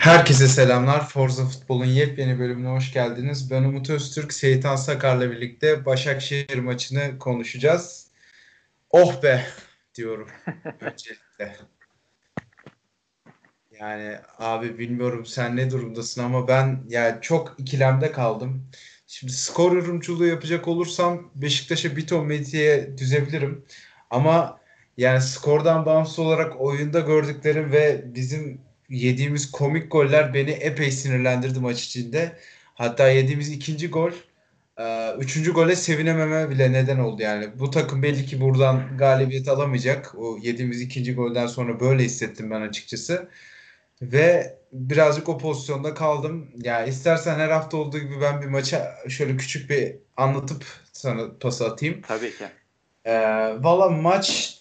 Herkese selamlar. Forza Futbol'un yepyeni bölümüne hoş geldiniz. Ben Umut Öztürk, Seyitan Sakar'la birlikte Başakşehir maçını konuşacağız. Oh be diyorum öncelikle. Yani abi bilmiyorum sen ne durumdasın ama ben yani çok ikilemde kaldım. Şimdi skor yorumculuğu yapacak olursam Beşiktaş'a bir ton medyaya düzebilirim. Ama yani skordan bağımsız olarak oyunda gördüklerim ve bizim yediğimiz komik goller beni epey sinirlendirdi maç içinde. Hatta yediğimiz ikinci gol e, üçüncü gole sevinememe bile neden oldu yani. Bu takım belli ki buradan galibiyet alamayacak. O yediğimiz ikinci golden sonra böyle hissettim ben açıkçası. Ve birazcık o pozisyonda kaldım. Ya istersen her hafta olduğu gibi ben bir maça şöyle küçük bir anlatıp sana pas atayım. Tabii ki. Ee, Valla maç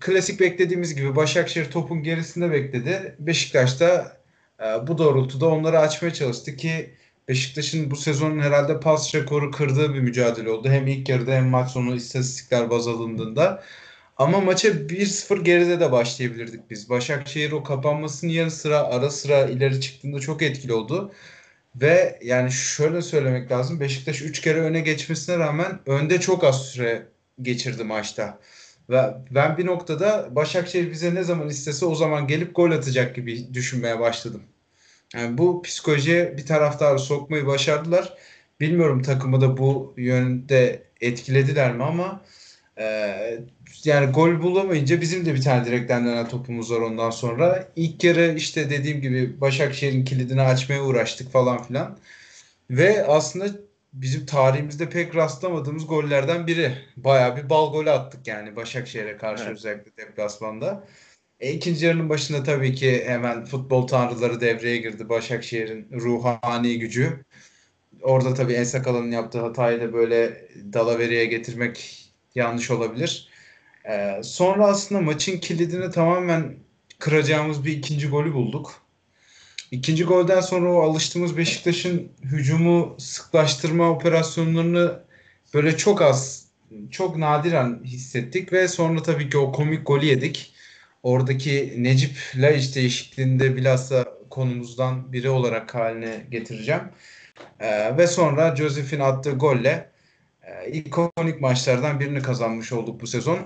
klasik beklediğimiz gibi Başakşehir topun gerisinde bekledi. Beşiktaş da e, bu doğrultuda onları açmaya çalıştı ki Beşiktaş'ın bu sezonun herhalde pas rekoru kırdığı bir mücadele oldu. Hem ilk yarıda hem maç sonu istatistikler baz alındığında. Ama maça 1-0 geride de başlayabilirdik biz. Başakşehir o kapanmasının yanı sıra ara sıra ileri çıktığında çok etkili oldu. Ve yani şöyle söylemek lazım. Beşiktaş 3 kere öne geçmesine rağmen önde çok az süre geçirdi maçta. Ve ben bir noktada Başakşehir bize ne zaman istese o zaman gelip gol atacak gibi düşünmeye başladım. Yani bu psikolojiye bir taraftarı sokmayı başardılar. Bilmiyorum takımı da bu yönde etkilediler mi ama e, yani gol bulamayınca bizim de bir tane direkten dönen topumuz var ondan sonra. İlk yarı işte dediğim gibi Başakşehir'in kilidini açmaya uğraştık falan filan. Ve aslında bizim tarihimizde pek rastlamadığımız gollerden biri. Bayağı bir bal golü attık yani Başakşehir'e karşı evet. özellikle deplasmanda. E, ikinci yarının başında tabii ki hemen futbol tanrıları devreye girdi. Başakşehir'in ruhani gücü. Orada tabii Ensakala'nın yaptığı hatayı da böyle dalaveriye getirmek yanlış olabilir. E, sonra aslında maçın kilidini tamamen kıracağımız bir ikinci golü bulduk. İkinci golden sonra o alıştığımız Beşiktaş'ın hücumu sıklaştırma operasyonlarını böyle çok az, çok nadiren hissettik ve sonra tabii ki o komik golü yedik. Oradaki Necip Laiç değişikliğinde bilhassa konumuzdan biri olarak haline getireceğim. Ee, ve sonra Josef'in attığı golle e, ikonik maçlardan birini kazanmış olduk bu sezon.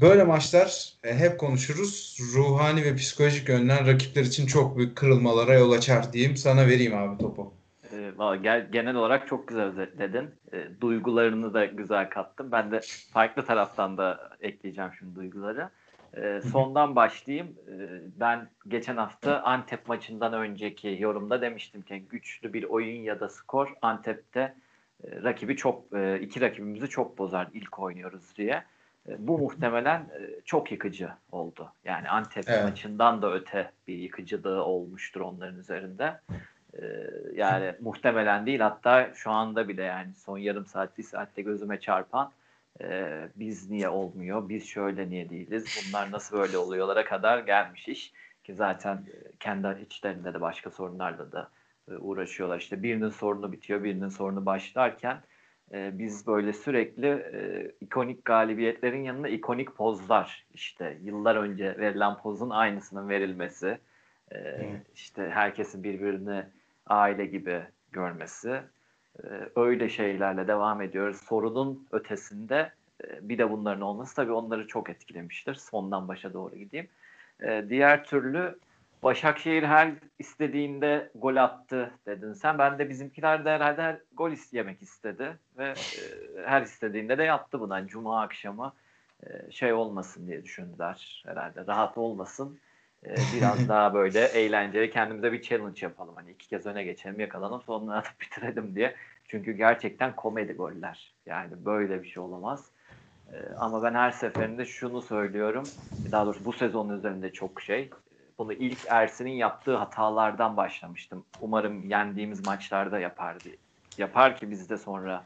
Böyle maçlar e, hep konuşuruz. Ruhani ve psikolojik yönden rakipler için çok büyük kırılmalara yol açar diyeyim. Sana vereyim abi topu. E, genel olarak çok güzel özetledin. E, duygularını da güzel kattın. Ben de farklı taraftan da ekleyeceğim şimdi duyguları. E, sondan başlayayım. E, ben geçen hafta Antep maçından önceki yorumda demiştim ki güçlü bir oyun ya da skor Antep'te e, rakibi çok e, iki rakibimizi çok bozar ilk oynuyoruz diye. E, bu muhtemelen e, çok yıkıcı oldu. Yani Antep evet. maçından da öte bir yıkıcılığı olmuştur onların üzerinde. E, yani muhtemelen değil hatta şu anda bile yani son yarım saat bir saatte gözüme çarpan biz niye olmuyor, biz şöyle niye değiliz, bunlar nasıl böyle oluyorlara kadar gelmiş iş. Ki zaten kendi içlerinde de başka sorunlarla da uğraşıyorlar. İşte birinin sorunu bitiyor, birinin sorunu başlarken e, biz böyle sürekli e, ikonik galibiyetlerin yanında ikonik pozlar işte yıllar önce verilen pozun aynısının verilmesi e, işte herkesin birbirini aile gibi görmesi e, öyle şeylerle devam ediyoruz. Sorunun ötesinde e, bir de bunların olması tabii onları çok etkilemiştir. Sondan başa doğru gideyim. E, diğer türlü Başakşehir her istediğinde gol attı dedin sen. Ben de bizimkiler de herhalde her gol yemek istedi ve e, her istediğinde de yaptı buna. Cuma akşamı e, şey olmasın diye düşündüler herhalde. Rahat olmasın. E, biraz daha böyle eğlenceli kendimize bir challenge yapalım. Hani iki kez öne geçelim yakalanıp sonuna atıp bitirelim diye. Çünkü gerçekten komedi goller. Yani böyle bir şey olamaz. E, ama ben her seferinde şunu söylüyorum. Daha doğrusu bu sezonun üzerinde çok şey bunu ilk Ersin'in yaptığı hatalardan başlamıştım. Umarım yendiğimiz maçlarda yapardı. Yapar ki biz de sonra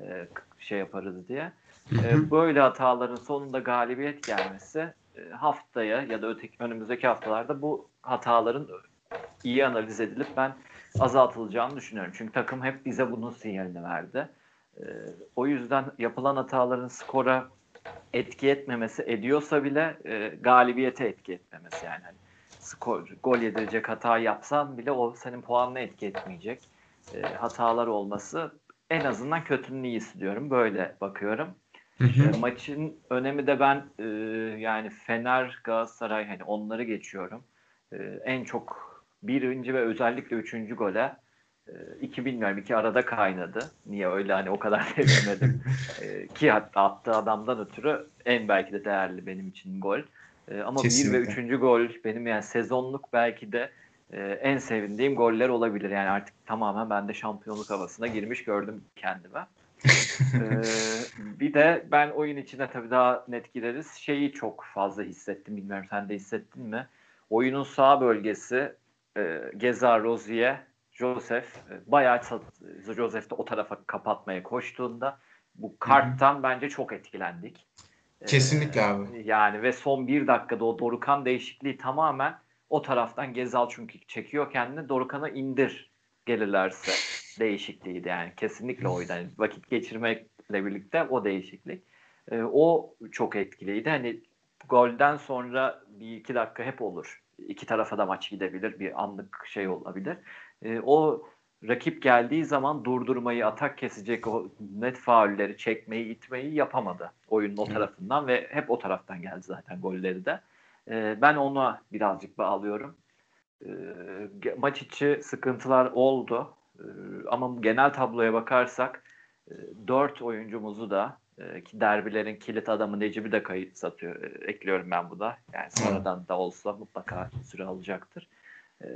e, şey yaparız diye. E, böyle hataların sonunda galibiyet gelmesi e, haftaya ya da öteki önümüzdeki haftalarda bu hataların iyi analiz edilip ben azaltılacağını düşünüyorum. Çünkü takım hep bize bunun sinyalini verdi. E, o yüzden yapılan hataların skora etki etmemesi ediyorsa bile e, galibiyete etki etmemesi yani. Hani skor, gol yedirecek hata yapsan bile o senin puanını etki etmeyecek e, hatalar olması en azından kötünün iyisi diyorum. Böyle bakıyorum. Hı hı. E, maçın önemi de ben e, yani Fener, Galatasaray hani onları geçiyorum. E, en çok birinci ve özellikle üçüncü gole e, iki bilmiyorum iki arada kaynadı. Niye öyle hani o kadar sevinmedim. e, ki hatta attığı adamdan ötürü en belki de değerli benim için gol. E, ama bir ve Kesinlikle. üçüncü gol benim yani sezonluk belki de e, en sevindiğim goller olabilir. Yani artık tamamen ben de şampiyonluk havasına girmiş gördüm kendime. Ee, bir de ben oyun içinde tabii daha net gireriz. Şeyi çok fazla hissettim. Bilmiyorum sen de hissettin mi? Oyunun sağ bölgesi e, Geza, Rozier, Joseph e, bayağı Joseph de o tarafa kapatmaya koştuğunda bu karttan bence çok etkilendik. Ee, Kesinlikle abi. Yani ve son bir dakikada o Dorukan değişikliği tamamen o taraftan Gezal çünkü çekiyor kendini Dorukan'a indir gelirlerse değişikliğiydi yani kesinlikle oydu. Yani vakit geçirmekle birlikte o değişiklik. Ee, o çok etkiliydi. Hani golden sonra bir iki dakika hep olur. İki tarafa da maç gidebilir. Bir anlık şey olabilir. Ee, o rakip geldiği zaman durdurmayı, atak kesecek o net faulleri çekmeyi, itmeyi yapamadı oyunun o tarafından ve hep o taraftan geldi zaten golleri de. Ee, ben ona birazcık bağlıyorum. Ee, maç içi sıkıntılar oldu. Ee, ama genel tabloya bakarsak e, oyuncumuzu da e, ki derbilerin kilit adamı Necip'i de kayıt satıyor. e, ekliyorum ben bu da. Yani sonradan da olsa mutlaka süre alacaktır. E,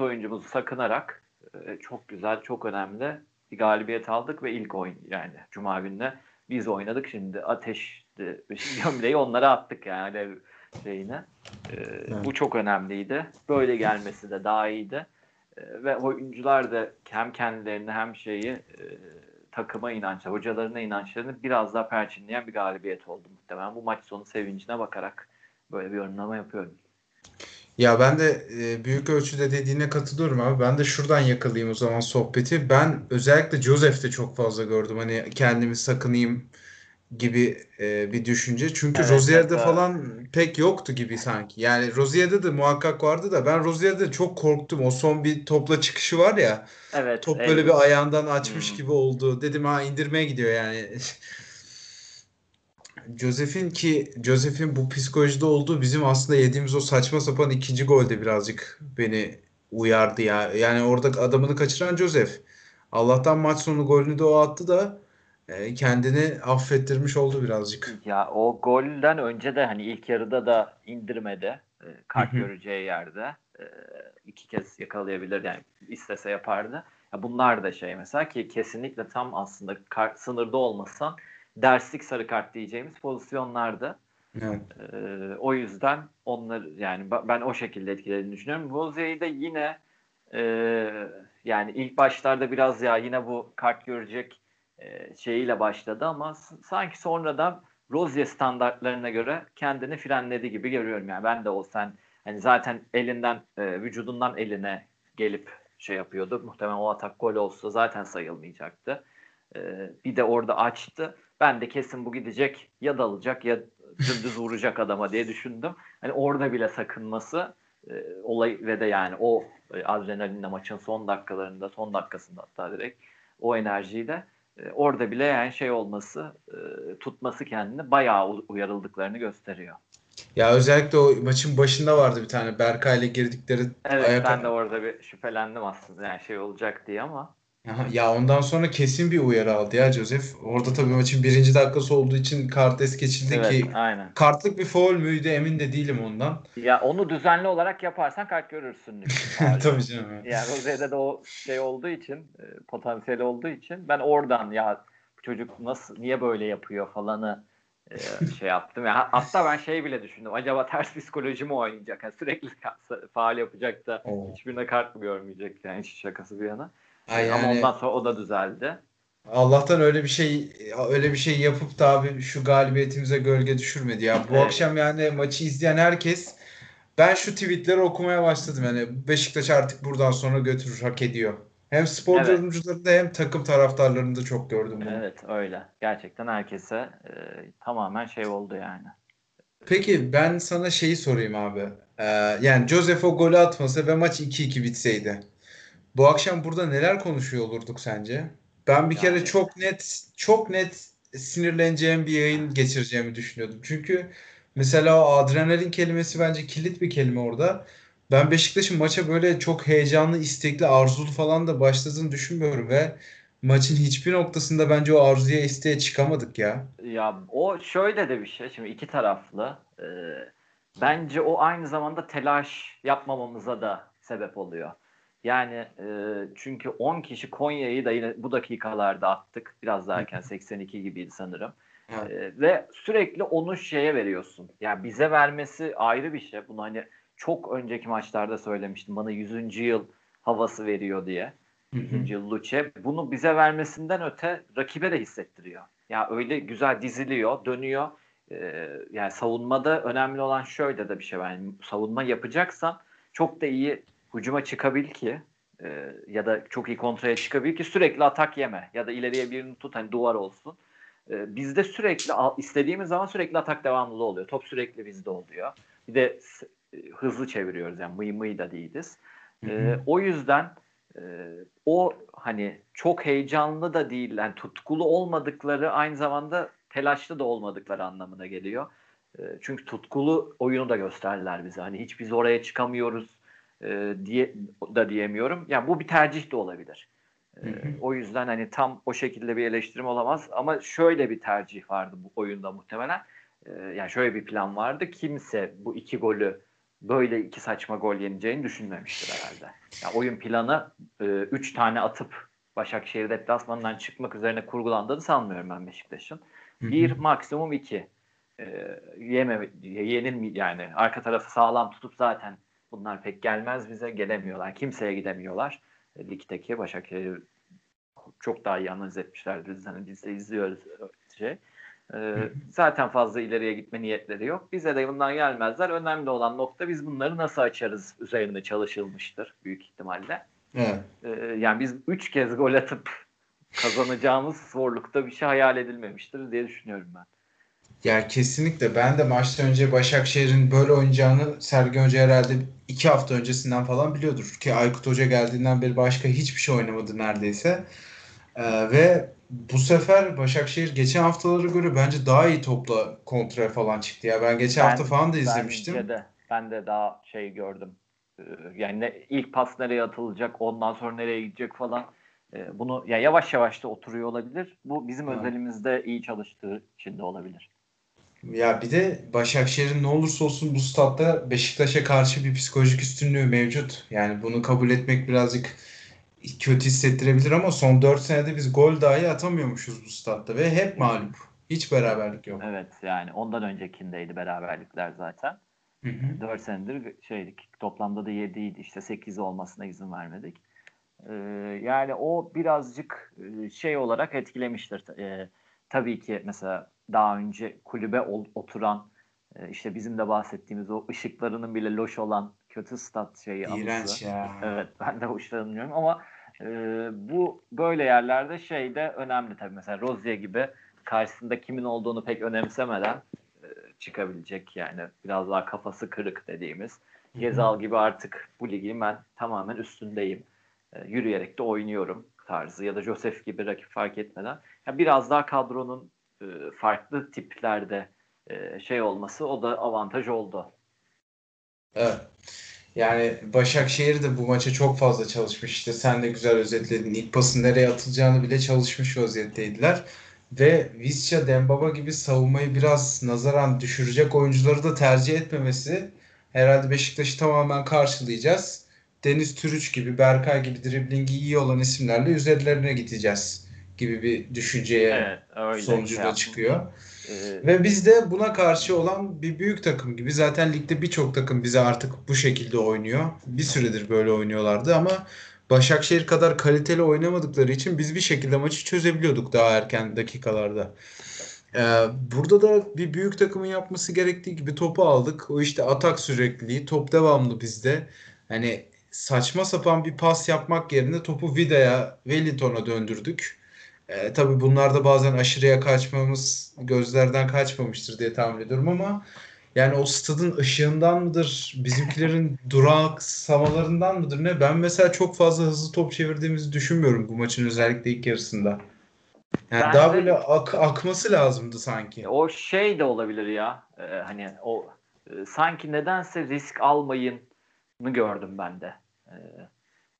oyuncumuzu sakınarak e, çok güzel, çok önemli bir galibiyet aldık ve ilk oyun yani Cuma gününe biz oynadık. Şimdi ateş gömleği onlara attık yani alev şeyine. E, Bu çok önemliydi. Böyle gelmesi de daha iyiydi. E, ve oyuncular da hem kendilerini hem şeyi e, takıma inançla, hocalarına inançlarını biraz daha perçinleyen bir galibiyet oldu muhtemelen. Bu maç sonu sevincine bakarak böyle bir yorumlama yapıyorum. Ya ben de e, büyük ölçüde dediğine katılıyorum abi. Ben de şuradan yakalayayım o zaman sohbeti. Ben özellikle Joseph'te çok fazla gördüm. Hani kendimi sakınayım gibi e, bir düşünce. Çünkü Evet, Rozier'de evet. falan pek yoktu gibi sanki. Yani Rozier'de de muhakkak vardı da ben Rozier'de çok korktum. O son bir topla çıkışı var ya. Evet. Top böyle bir ayağından açmış Hmm. gibi oldu. Dedim ha indirmeye gidiyor yani. Joseph'in ki Joseph'in bu psikolojide olduğu bizim aslında yediğimiz o saçma sapan ikinci golde birazcık beni uyardı ya. Yani orada adamını kaçıran Joseph. Allah'tan maç sonu golünü de o attı da e, kendini affettirmiş oldu birazcık. Ya o golden önce de hani ilk yarıda da indirmedi. E, kart göreceği yerde e, iki kez yakalayabilir yani istese yapardı. Ya bunlar da şey mesela ki kesinlikle tam aslında kart sınırda olmasan derslik sarı kart diyeceğimiz pozisyonlardı. Evet. Ee, o yüzden onları yani ben o şekilde etkilediğini düşünüyorum. Rozier'i de yine e, yani ilk başlarda biraz ya yine bu kart görecek e, şeyiyle başladı ama sanki sonradan Rozier standartlarına göre kendini frenledi gibi görüyorum yani ben de o sen hani zaten elinden e, vücudundan eline gelip şey yapıyordu. Muhtemelen o atak gol olsa zaten sayılmayacaktı. E, bir de orada açtı. Ben de kesin bu gidecek ya dalacak ya dümdüz vuracak adama diye düşündüm. Hani orada bile sakınması e, olay ve de yani o e, adrenalinle maçın son dakikalarında, son dakikasında hatta direkt o enerjiyle e, orada bile yani şey olması, e, tutması kendini bayağı uyarıldıklarını gösteriyor. Ya özellikle o maçın başında vardı bir tane Berkay'la girdikleri Evet ayak ben de orada bir şüphelendim aslında yani şey olacak diye ama Aha, Ya ondan sonra kesin bir uyarı aldı ya Joseph. Orada tabii maçın birinci dakikası olduğu için kart es geçildi evet ki aynen. kartlık bir foul müydü emin de değilim ondan. Ya onu düzenli olarak yaparsan kart görürsün. faulü. Tabii canım. evet. Yani Rose'de de o şey olduğu için, e, potansiyeli olduğu için ben oradan ya bu çocuk nasıl niye böyle yapıyor falanı e, şey yaptım. Ya, hatta ben şey bile düşündüm. Acaba ters psikoloji mi oynayacak? Yani sürekli faal yapacak da Oo. hiçbirine kart mı görmeyecek? Yani hiç şakası bir yana. Ay Ama yani ondan sonra o da düzeldi. Allah'tan öyle bir şey öyle bir şey yapıp da abi şu galibiyetimize gölge düşürmedi ya. Bu Evet. akşam yani maçı izleyen herkes ben şu tweetleri okumaya başladım. Yani Beşiktaş artık buradan sonra götürür, hak ediyor. Hem spor Evet. yorumcularında hem takım taraftarlarında çok gördüm bunu. Evet öyle. Gerçekten herkese e, tamamen şey oldu yani. Peki ben sana şeyi sorayım abi. Ee, yani Joseph o golü atmasa ve maç 2-2 bitseydi. Bu akşam burada neler konuşuyor olurduk sence? Ben bir kere Yani çok net çok net sinirleneceğim bir yayın geçireceğimi düşünüyordum. Çünkü mesela o adrenalin kelimesi bence kilit bir kelime orada. Ben Beşiktaş'ın maça böyle çok heyecanlı, istekli, arzulu falan da başladığını düşünmüyorum ve maçın hiçbir noktasında bence o arzuya, isteğe çıkamadık ya. Ya o şöyle de bir şey. Şimdi iki taraflı. Ee, bence o aynı zamanda telaş yapmamamıza da sebep oluyor. Yani e, çünkü 10 kişi Konya'yı da yine bu dakikalarda attık. Biraz daha erken 82 gibiydi sanırım. Evet. Ee, ve sürekli onu şeye veriyorsun. Yani bize vermesi ayrı bir şey. Bunu hani çok önceki maçlarda söylemiştim. Bana 100. yıl havası veriyor diye. Hı hı. 100. yıl Luce. Bunu bize vermesinden öte rakibe de hissettiriyor. Ya öyle güzel diziliyor, dönüyor. Ee, yani savunmada önemli olan şöyle de bir şey. Yani savunma yapacaksan çok da iyi hücuma çıkabil ki e, ya da çok iyi kontraya çıkabil ki sürekli atak yeme ya da ileriye birini tut hani duvar olsun. Ee, bizde sürekli istediğimiz zaman sürekli atak devamlılığı oluyor. Top sürekli bizde oluyor. Bir de e, hızlı çeviriyoruz yani mıy mıy da değiliz. Hı hı. o yüzden e, o hani çok heyecanlı da değil, yani tutkulu olmadıkları aynı zamanda telaşlı da olmadıkları anlamına geliyor. E, çünkü tutkulu oyunu da gösterdiler bize. Hani hiç biz oraya çıkamıyoruz e, diye da diyemiyorum. Yani bu bir tercih de olabilir. E, Hı hı. o yüzden hani tam o şekilde bir eleştirim olamaz ama şöyle bir tercih vardı bu oyunda muhtemelen. E, yani şöyle bir plan vardı. Kimse bu iki golü böyle iki saçma gol yeneceğini düşünmemiştir herhalde. Ya oyun planı 3 tane atıp Başakşehir deplasmanından çıkmak üzerine kurgulandığını sanmıyorum ben Beşiktaş'ın. Hı hı. Bir maksimum iki. E, yeme, yenilmi yani arka tarafı sağlam tutup zaten bunlar pek gelmez bize gelemiyorlar. Kimseye gidemiyorlar. E, ligdeki Başakşehir çok daha iyi analiz etmişler. Biz, hani biz de izliyoruz şey. Ee, zaten fazla ileriye gitme niyetleri yok. Bize de bundan gelmezler. Önemli olan nokta biz bunları nasıl açarız üzerinde çalışılmıştır büyük ihtimalle. Evet. Ee, yani biz üç kez gol atıp kazanacağımız zorlukta bir şey hayal edilmemiştir diye düşünüyorum ben. Ya kesinlikle ben de maçtan önce Başakşehir'in böyle oynayacağını Sergen Hoca herhalde iki hafta öncesinden falan biliyordur. Ki Aykut Hoca geldiğinden beri başka hiçbir şey oynamadı neredeyse. Ee, ve bu sefer Başakşehir geçen haftalara göre bence daha iyi topla kontra falan çıktı. Ya ben geçen hafta falan da izlemiştim. Bence de, ben de daha şey gördüm. Ee, yani ne, ilk pas nereye atılacak, ondan sonra nereye gidecek falan. Ee, bunu ya yavaş yavaş da oturuyor olabilir. Bu bizim Evet. özelimizde iyi çalıştığı için de olabilir. Ya bir de Başakşehir'in ne olursa olsun bu statta Beşiktaş'a karşı bir psikolojik üstünlüğü mevcut. Yani bunu kabul etmek birazcık kötü hissettirebilir ama son 4 senede biz gol dahi atamıyormuşuz bu statta ve hep mağlup. Hiç beraberlik yok. Evet yani ondan öncekindeydi beraberlikler zaten. Hı hı. 4 senedir şeydik toplamda da 7 idi işte 8 olmasına izin vermedik. Ee, yani o birazcık e, şey olarak etkilemiştir. Ee, tabii ki mesela daha önce kulübe ol- oturan e, işte bizim de bahsettiğimiz o ışıklarının bile loş olan kötü stat şeyi anısı. İğrenç ya. Evet ben de hoşlanmıyorum ama e, bu böyle yerlerde şey de önemli tabii. Mesela Rozier gibi karşısında kimin olduğunu pek önemsemeden e, çıkabilecek yani biraz daha kafası kırık dediğimiz. Gezal gibi artık bu ligin ben tamamen üstündeyim. E, yürüyerek de oynuyorum tarzı ya da Joseph gibi rakip fark etmeden. Ya biraz daha kadronun e, farklı tiplerde e, şey olması o da avantaj oldu. Evet. Yani Başakşehir de bu maça çok fazla çalışmış. İşte sen de güzel özetledin. İlk pasın nereye atılacağını bile çalışmış vaziyetteydiler. Ve Visca, Dembaba gibi savunmayı biraz nazaran düşürecek oyuncuları da tercih etmemesi herhalde Beşiktaş'ı tamamen karşılayacağız. Deniz Türüç gibi, Berkay gibi driblingi iyi olan isimlerle üzerlerine gideceğiz gibi bir düşünceye Evet öyle. sonucu şey çıkıyor. E, Ve biz de buna karşı olan bir büyük takım gibi. Zaten ligde birçok takım bize artık bu şekilde oynuyor. Bir süredir böyle oynuyorlardı ama Başakşehir kadar kaliteli oynamadıkları için biz bir şekilde maçı çözebiliyorduk daha erken dakikalarda. Ee, burada da bir büyük takımın yapması gerektiği gibi topu aldık. O işte atak sürekliliği, top devamlı bizde. Hani saçma sapan bir pas yapmak yerine topu Vida'ya, Wellington'a döndürdük. E, tabii bunlar da bazen aşırıya kaçmamız gözlerden kaçmamıştır diye tahmin ediyorum ama Yani o stadın ışığından mıdır? Bizimkilerin duraksamalarından mıdır ne? Ben mesela çok fazla hızlı top çevirdiğimizi düşünmüyorum bu maçın özellikle ilk yarısında. Yani Ben daha de- böyle ak- akması lazımdı sanki. O şey de olabilir ya. Ee, hani o e, sanki nedense risk almayın gördüm ben de. Ee,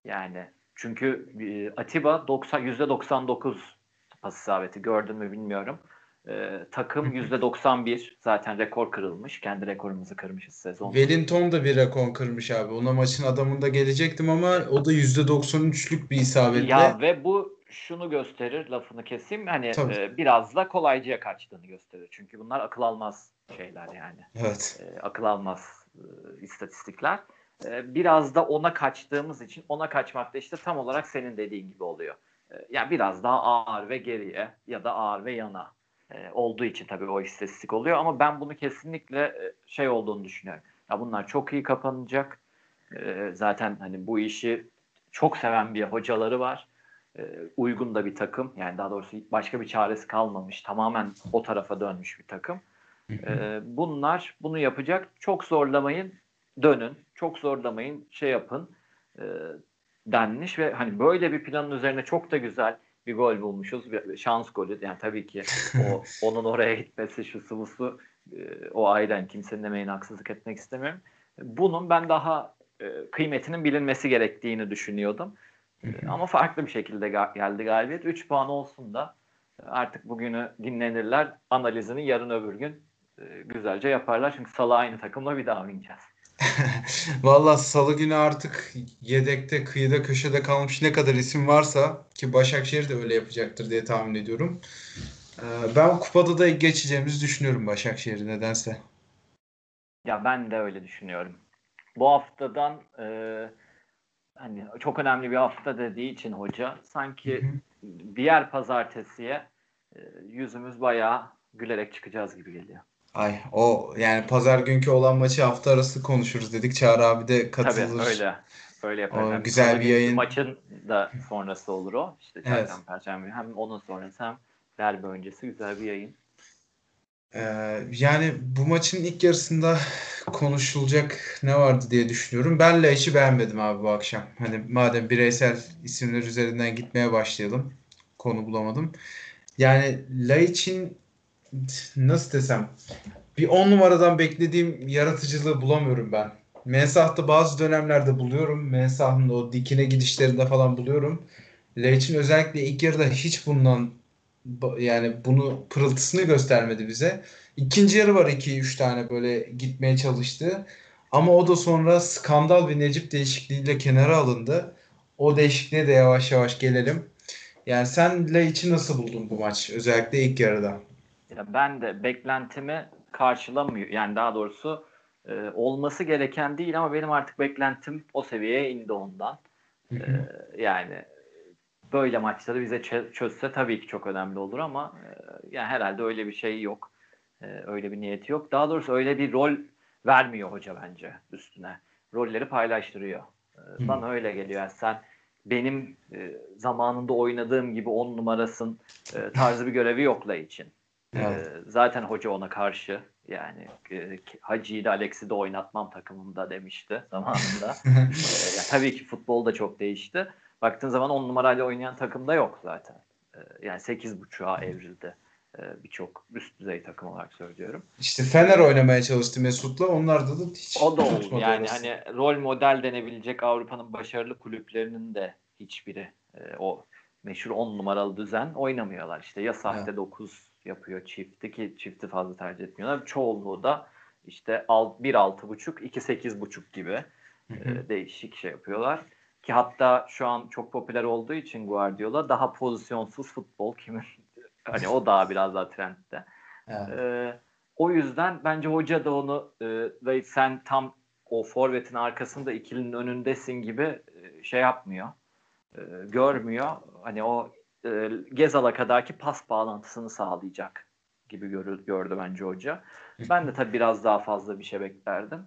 yani çünkü e, Atiba 90 %99 pas isabeti gördün mü bilmiyorum. Ee, takım %91 zaten rekor kırılmış. Kendi rekorumuzu kırmışız sezon. Wellington da bir rekor kırmış abi. Ona maçın adamında gelecektim ama o da %93'lük bir isabetle. Ya ve bu şunu gösterir lafını keseyim hani Tabii. e, biraz da kolaycıya kaçtığını gösterir. Çünkü bunlar akıl almaz şeyler yani. Evet. e, akıl almaz e, istatistikler. E, biraz da ona kaçtığımız için ona kaçmak da işte tam olarak senin dediğin gibi oluyor. E, yani biraz daha ağır ve geriye ya da ağır ve yana e, olduğu için tabii o istatistik oluyor ama ben bunu kesinlikle e, şey olduğunu düşünüyorum. Ya bunlar çok iyi kapanacak. E, zaten hani bu işi çok seven bir hocaları var. E, uygun da bir takım. Yani daha doğrusu başka bir çaresi kalmamış. Tamamen o tarafa dönmüş bir takım. Ee, bunlar bunu yapacak. Çok zorlamayın, dönün. Çok zorlamayın, şey yapın e, denmiş ve hani böyle bir planın üzerine çok da güzel bir gol bulmuşuz. Bir şans golü. Yani tabii ki o onun oraya gitmesi, şu sıvısı e, o ayrı. Kimsenin emeğine haksızlık etmek istemiyorum. Bunun ben daha e, kıymetinin bilinmesi gerektiğini düşünüyordum. E, ama farklı bir şekilde geldi galibiyet. 3 puan olsun da artık bugünü dinlenirler. Analizini yarın öbür gün e, güzelce yaparlar. Çünkü salı aynı takımla bir daha oynayacağız. Valla salı günü artık yedekte, kıyıda, köşede kalmış ne kadar isim varsa ki Başakşehir de öyle yapacaktır diye tahmin ediyorum. Ee, Ben kupada da geçeceğimizi düşünüyorum Başakşehir'i nedense. Ya ben de öyle düşünüyorum. Bu haftadan e, hani çok önemli bir hafta dediği için hoca sanki diğer pazartesiye e, yüzümüz bayağı gülerek çıkacağız gibi geliyor. Ay o yani pazar günkü olan maçı hafta arası konuşuruz dedik. Çağrı abi de katılır. Tabii öyle. Öyle yaparız. O Hem güzel bir yayın. Maçın da sonrası olur o. İşte Evet. perşembe. Hem onun sonrası hem derbi öncesi güzel bir yayın. Ee, yani bu maçın ilk yarısında konuşulacak ne vardı diye düşünüyorum. Ben Laiç'i beğenmedim abi bu akşam. Hani madem bireysel isimler üzerinden gitmeye başlayalım. Konu bulamadım. Yani Laiç'in nasıl desem bir 10 numaradan beklediğim yaratıcılığı bulamıyorum ben. Mensah'ta bazı dönemlerde buluyorum. Mensah'ın o dikine gidişlerinde falan buluyorum. Laiç'in özellikle ilk yarıda hiç bundan yani bunu pırıltısını göstermedi bize. İkinci yarı var 2-3 tane böyle gitmeye çalıştı. Ama o da sonra skandal bir Necip değişikliğiyle kenara alındı. O değişikliğe de yavaş yavaş gelelim. Yani sen Laiç'i nasıl buldun bu maç? Özellikle ilk yarıda. Ya ben de beklentimi karşılamıyor. Yani daha doğrusu e, olması gereken değil ama benim artık beklentim o seviyeye indi ondan. Hı E, yani böyle maçları bize çö- çözse tabii ki çok önemli olur ama e, yani herhalde öyle bir şey yok. E, öyle bir niyeti yok. Daha doğrusu öyle bir rol vermiyor hoca bence üstüne. Rolleri paylaştırıyor. E, bana öyle geliyor. Yani sen benim e, zamanında oynadığım gibi on numarasın e, tarzı bir görevi yokla için. Evet. Ee, zaten hoca ona karşı yani e, Hacı'yı da Alex'i de oynatmam takımımda demişti zamanında. Ee, ya tabii ki futbol da çok değişti. Baktığın zaman 10 numarayla oynayan takımda yok zaten. Ee, yani 8.5'a evrildi. Birçok üst düzey takım olarak söylüyorum. İşte Fener oynamaya çalıştı Mesut'la. Onlarda da hiç O da oldu. Yani orası. hani rol model denebilecek Avrupa'nın başarılı kulüplerinin de hiçbiri e, o meşhur 10 numaralı düzen oynamıyorlar. İşte ya sahte 9 yapıyor çifti ki çifti fazla tercih etmiyorlar. Çoğunluğu da işte 1.6.5 2.8.5 gibi e, değişik şey yapıyorlar. Ki hatta şu an çok popüler olduğu için Guardiola daha pozisyonsuz futbol kimin hani o daha biraz daha trendde. Evet. Ee, o yüzden bence hoca da onu e, sen tam o forvetin arkasında ikilinin önündesin gibi e, şey yapmıyor. E, görmüyor. Hani o e, Gezal'a kadarki pas bağlantısını sağlayacak gibi görü, gördü bence hoca. Ben de tabii biraz daha fazla bir şey beklerdim.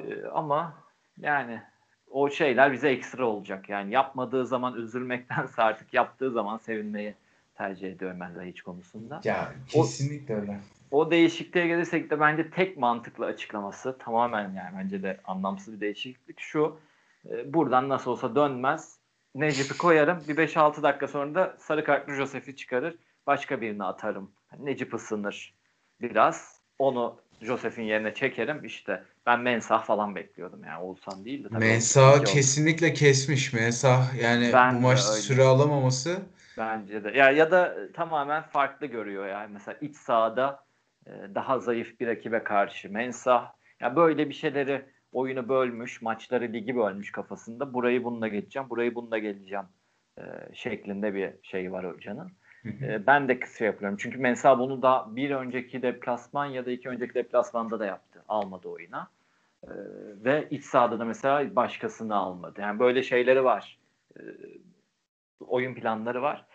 E, ama yani o şeyler bize ekstra olacak. Yani yapmadığı zaman üzülmektense artık yaptığı zaman sevinmeyi tercih ediyorum ben de hiç konusunda. Ya kesinlikle öyle. o değişikliğe gelirsek de bence tek mantıklı açıklaması tamamen yani bence de anlamsız bir değişiklik şu. E, buradan nasıl olsa dönmez. Necip'i koyarım. Bir 5-6 dakika sonra da sarı kartlı Josef'i çıkarır. Başka birini atarım. Necip ısınır biraz. Onu Josef'in yerine çekerim. İşte ben Mensah falan bekliyordum yani Oğuzhan değil de. tabii Mensah kesinlikle kesmiş. Mensah yani Ben bu maçta süre alamaması Bence de. Ya ya da tamamen farklı görüyor yani. Mesela iç sahada e, daha zayıf bir rakibe karşı Mensah. Ya böyle bir şeyleri oyunu bölmüş, maçları ligi bölmüş kafasında. Burayı bununla geçeceğim, burayı bununla geleceğim e, şeklinde bir şey var hocanın. E, ben de kısa yapıyorum. Çünkü Mensah bunu da bir önceki deplasman ya da iki önceki deplasmanda da yaptı. Almadı oyuna. E, ve iç sahada da mesela başkasını almadı. Yani böyle şeyleri var. E, oyun planları var.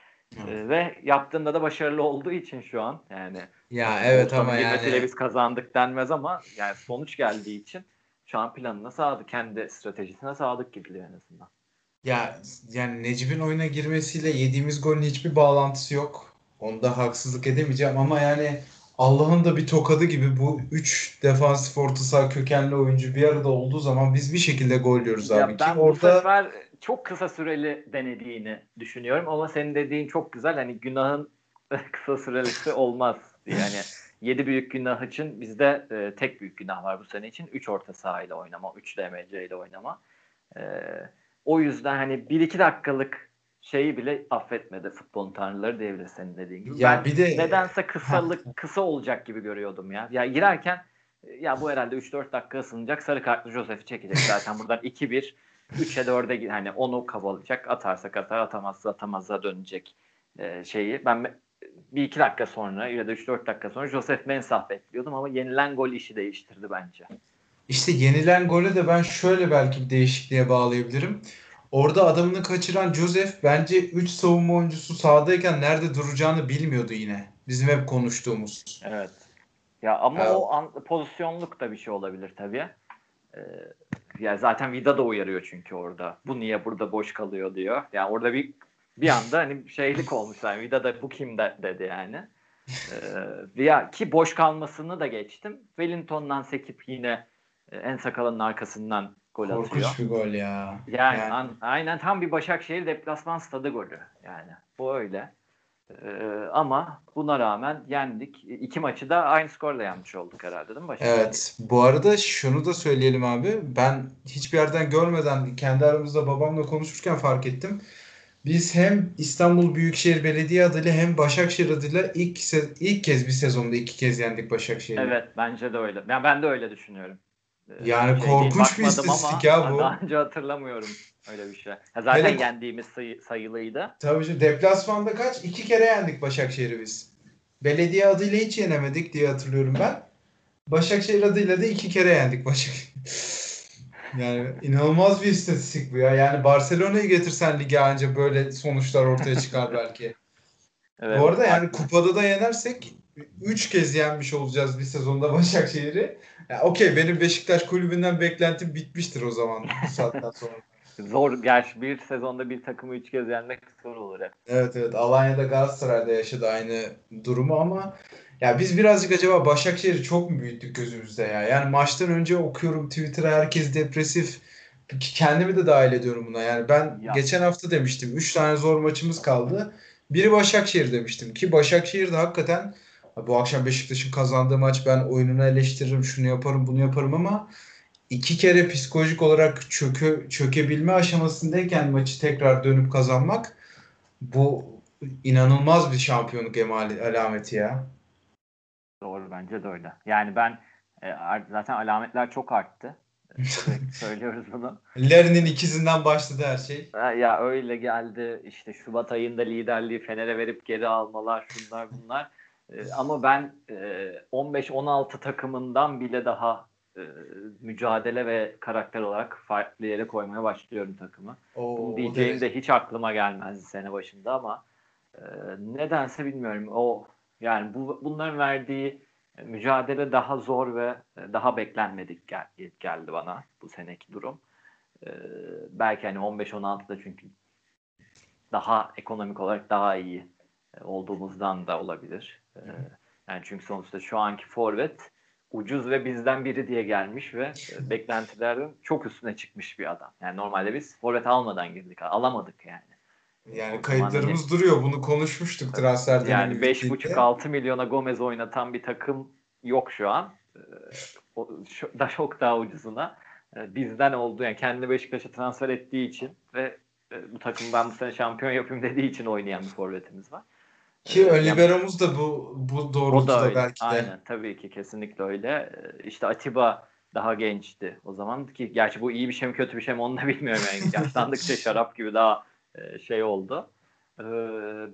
E, ve yaptığında da başarılı olduğu için şu an yani Ya evet ama yani biz kazandık denmez ama yani sonuç geldiği için şu an planına sadık. Kendi stratejisine sadık gidiliyor en azından. ya yani Necip'in oyuna girmesiyle yediğimiz golün hiçbir bağlantısı yok. Onda haksızlık edemeyeceğim ama yani Allah'ın da bir tokadı gibi bu 3 defansif orta saha kökenli oyuncu bir arada olduğu zaman biz bir şekilde gol yiyoruz Ya abi. Ki ben bu orada sefer çok kısa süreli denediğini düşünüyorum ama senin dediğin çok güzel. Hani günahın kısa sürelisi olmaz. Yani 7 büyük günah için bizde e, tek büyük günah var bu sene için. 3 orta sahayla oynama, 3 DMC ile oynama. E, o yüzden hani 1-2 dakikalık şeyi bile affetmedi futbolun tanrıları diyebiliriz senin dediğin gibi. Ya ben bir de- nedense kısalık kısa olacak gibi görüyordum ya. Ya girerken e, ya bu herhalde 3-4 dakika ısınacak. Sarı kartlı Josef'i çekecek zaten buradan 2-1 3'e 4'e hani onu kabalayacak. Atarsak atar, atamazsa atamazsa dönecek e, şeyi. Ben bir iki dakika sonra ya da 3-4 dakika sonra Josef Mensah bekliyordum ama yenilen gol işi değiştirdi bence. İşte yenilen golü de ben şöyle belki bir değişikliğe bağlayabilirim. Orada adamını kaçıran Joseph bence 3 savunma oyuncusu sahadayken nerede duracağını bilmiyordu yine. Bizim hep konuştuğumuz. Evet. Ya ama Ya- o an, pozisyonluk da bir şey olabilir tabii. Ee, ya zaten Vida da uyarıyor çünkü orada. Bu niye burada boş kalıyor diyor. Yani orada bir bir anda hani şeylik olmuş yani Vida da bu kim de, dedi yani. Ee, ya ki boş kalmasını da geçtim. Wellington'dan sekip yine e, en sakalının arkasından gol atıyor. Korkunç bir gol ya. Yani, Yani- an- aynen tam bir Başakşehir deplasman stadı golü yani. Bu öyle. Ee, ama buna rağmen yendik. İki maçı da aynı skorla yenmiş olduk herhalde değil mi Başakşehir? Evet. Bu arada şunu da söyleyelim abi. Ben hiçbir yerden görmeden kendi aramızda babamla konuşurken fark ettim. Biz hem İstanbul Büyükşehir Belediye adıyla hem Başakşehir adıyla ilk se- ilk kez bir sezonda iki kez yendik Başakşehir'i. Evet bence de öyle. Yani ben de öyle düşünüyorum. Ee, Yani şey korkunç değil, bir istatistik ya bu. Daha önce hatırlamıyorum öyle bir şey. Ha, zaten Hele- yendiğimiz sayı, sayılıydı. Tabii ki deplasmanda kaç? İki kere yendik Başakşehir'i biz. Belediye adıyla hiç yenemedik diye hatırlıyorum ben. Başakşehir adıyla da iki kere yendik Başakşehir. Yani inanılmaz bir istatistik bu ya. Yani Barcelona'yı getirsen lige anca böyle sonuçlar ortaya çıkar belki. Evet, Bu arada yani kupada da yenersek 3 kez yenmiş olacağız bir sezonda Başakşehir'i. Ya okey benim Beşiktaş kulübünden beklentim bitmiştir o zaman bu saatten sonra. Zor. Gerçi bir sezonda bir takımı üç kez yenmek zor olur hep. Evet evet Alanya'da Galatasaray'da yaşadı aynı durumu ama ya biz birazcık acaba Başakşehir'i çok mu büyüttük gözümüzde ya? Yani maçtan önce okuyorum Twitter'a herkes depresif. Kendimi de dahil ediyorum buna. Yani ben Ya. geçen hafta demiştim 3 tane zor maçımız kaldı. Biri Başakşehir demiştim ki Başakşehir de hakikaten bu akşam Beşiktaş'ın kazandığı maç ben oyununu eleştiririm, şunu yaparım, bunu yaparım ama iki kere psikolojik olarak çöke, çökebilme aşamasındayken maçı tekrar dönüp kazanmak bu inanılmaz bir şampiyonluk emali, alameti ya. Doğru bence de öyle. Yani ben e, zaten alametler çok arttı. E, söylüyoruz bunu. Larin'in ikizinden başladı her şey. Ha, Ya öyle geldi işte Şubat ayında liderliği Fener'e verip geri almalar şunlar bunlar. E, ama ben e, 15-16 takımından bile daha e, mücadele ve karakter olarak farklı yere koymaya başlıyorum takımı. O, Bunu diyeceğim de hiç aklıma gelmezdi sene başında ama e, nedense bilmiyorum. O yani bu bunların verdiği mücadele daha zor ve daha beklenmedik gel, geldi bana bu seneki durum. E, belki hani 15-16'da çünkü daha ekonomik olarak daha iyi e, olduğumuzdan da olabilir. E, Yani çünkü sonuçta şu anki forvet ucuz ve bizden biri diye gelmiş ve e, beklentilerin çok üstüne çıkmış bir adam. Yani normalde biz forvet almadan girdik. Alamadık yani. Yani O kayıtlarımız zaman duruyor. Bunu konuşmuştuk transfer Yani bittiğinde. 5,5-6 milyona Gomez oynatan bir takım yok şu an. O, şu, da çok daha ucuzuna. Ee, bizden oldu yani kendi Beşiktaş'a transfer ettiği için ve e, bu takım ben bu sene şampiyon yapayım dediği için oynayan bir forvetimiz var. Ki Ee, ön liberomuz da bu bu o doğrultuda da öyle. belki de. Aynen tabii ki kesinlikle öyle. Ee, İşte Atiba daha gençti o zaman ki gerçi bu iyi bir şey mi kötü bir şey mi onu da bilmiyorum yani yaşlandıkça şarap gibi daha e, şey oldu. Ee,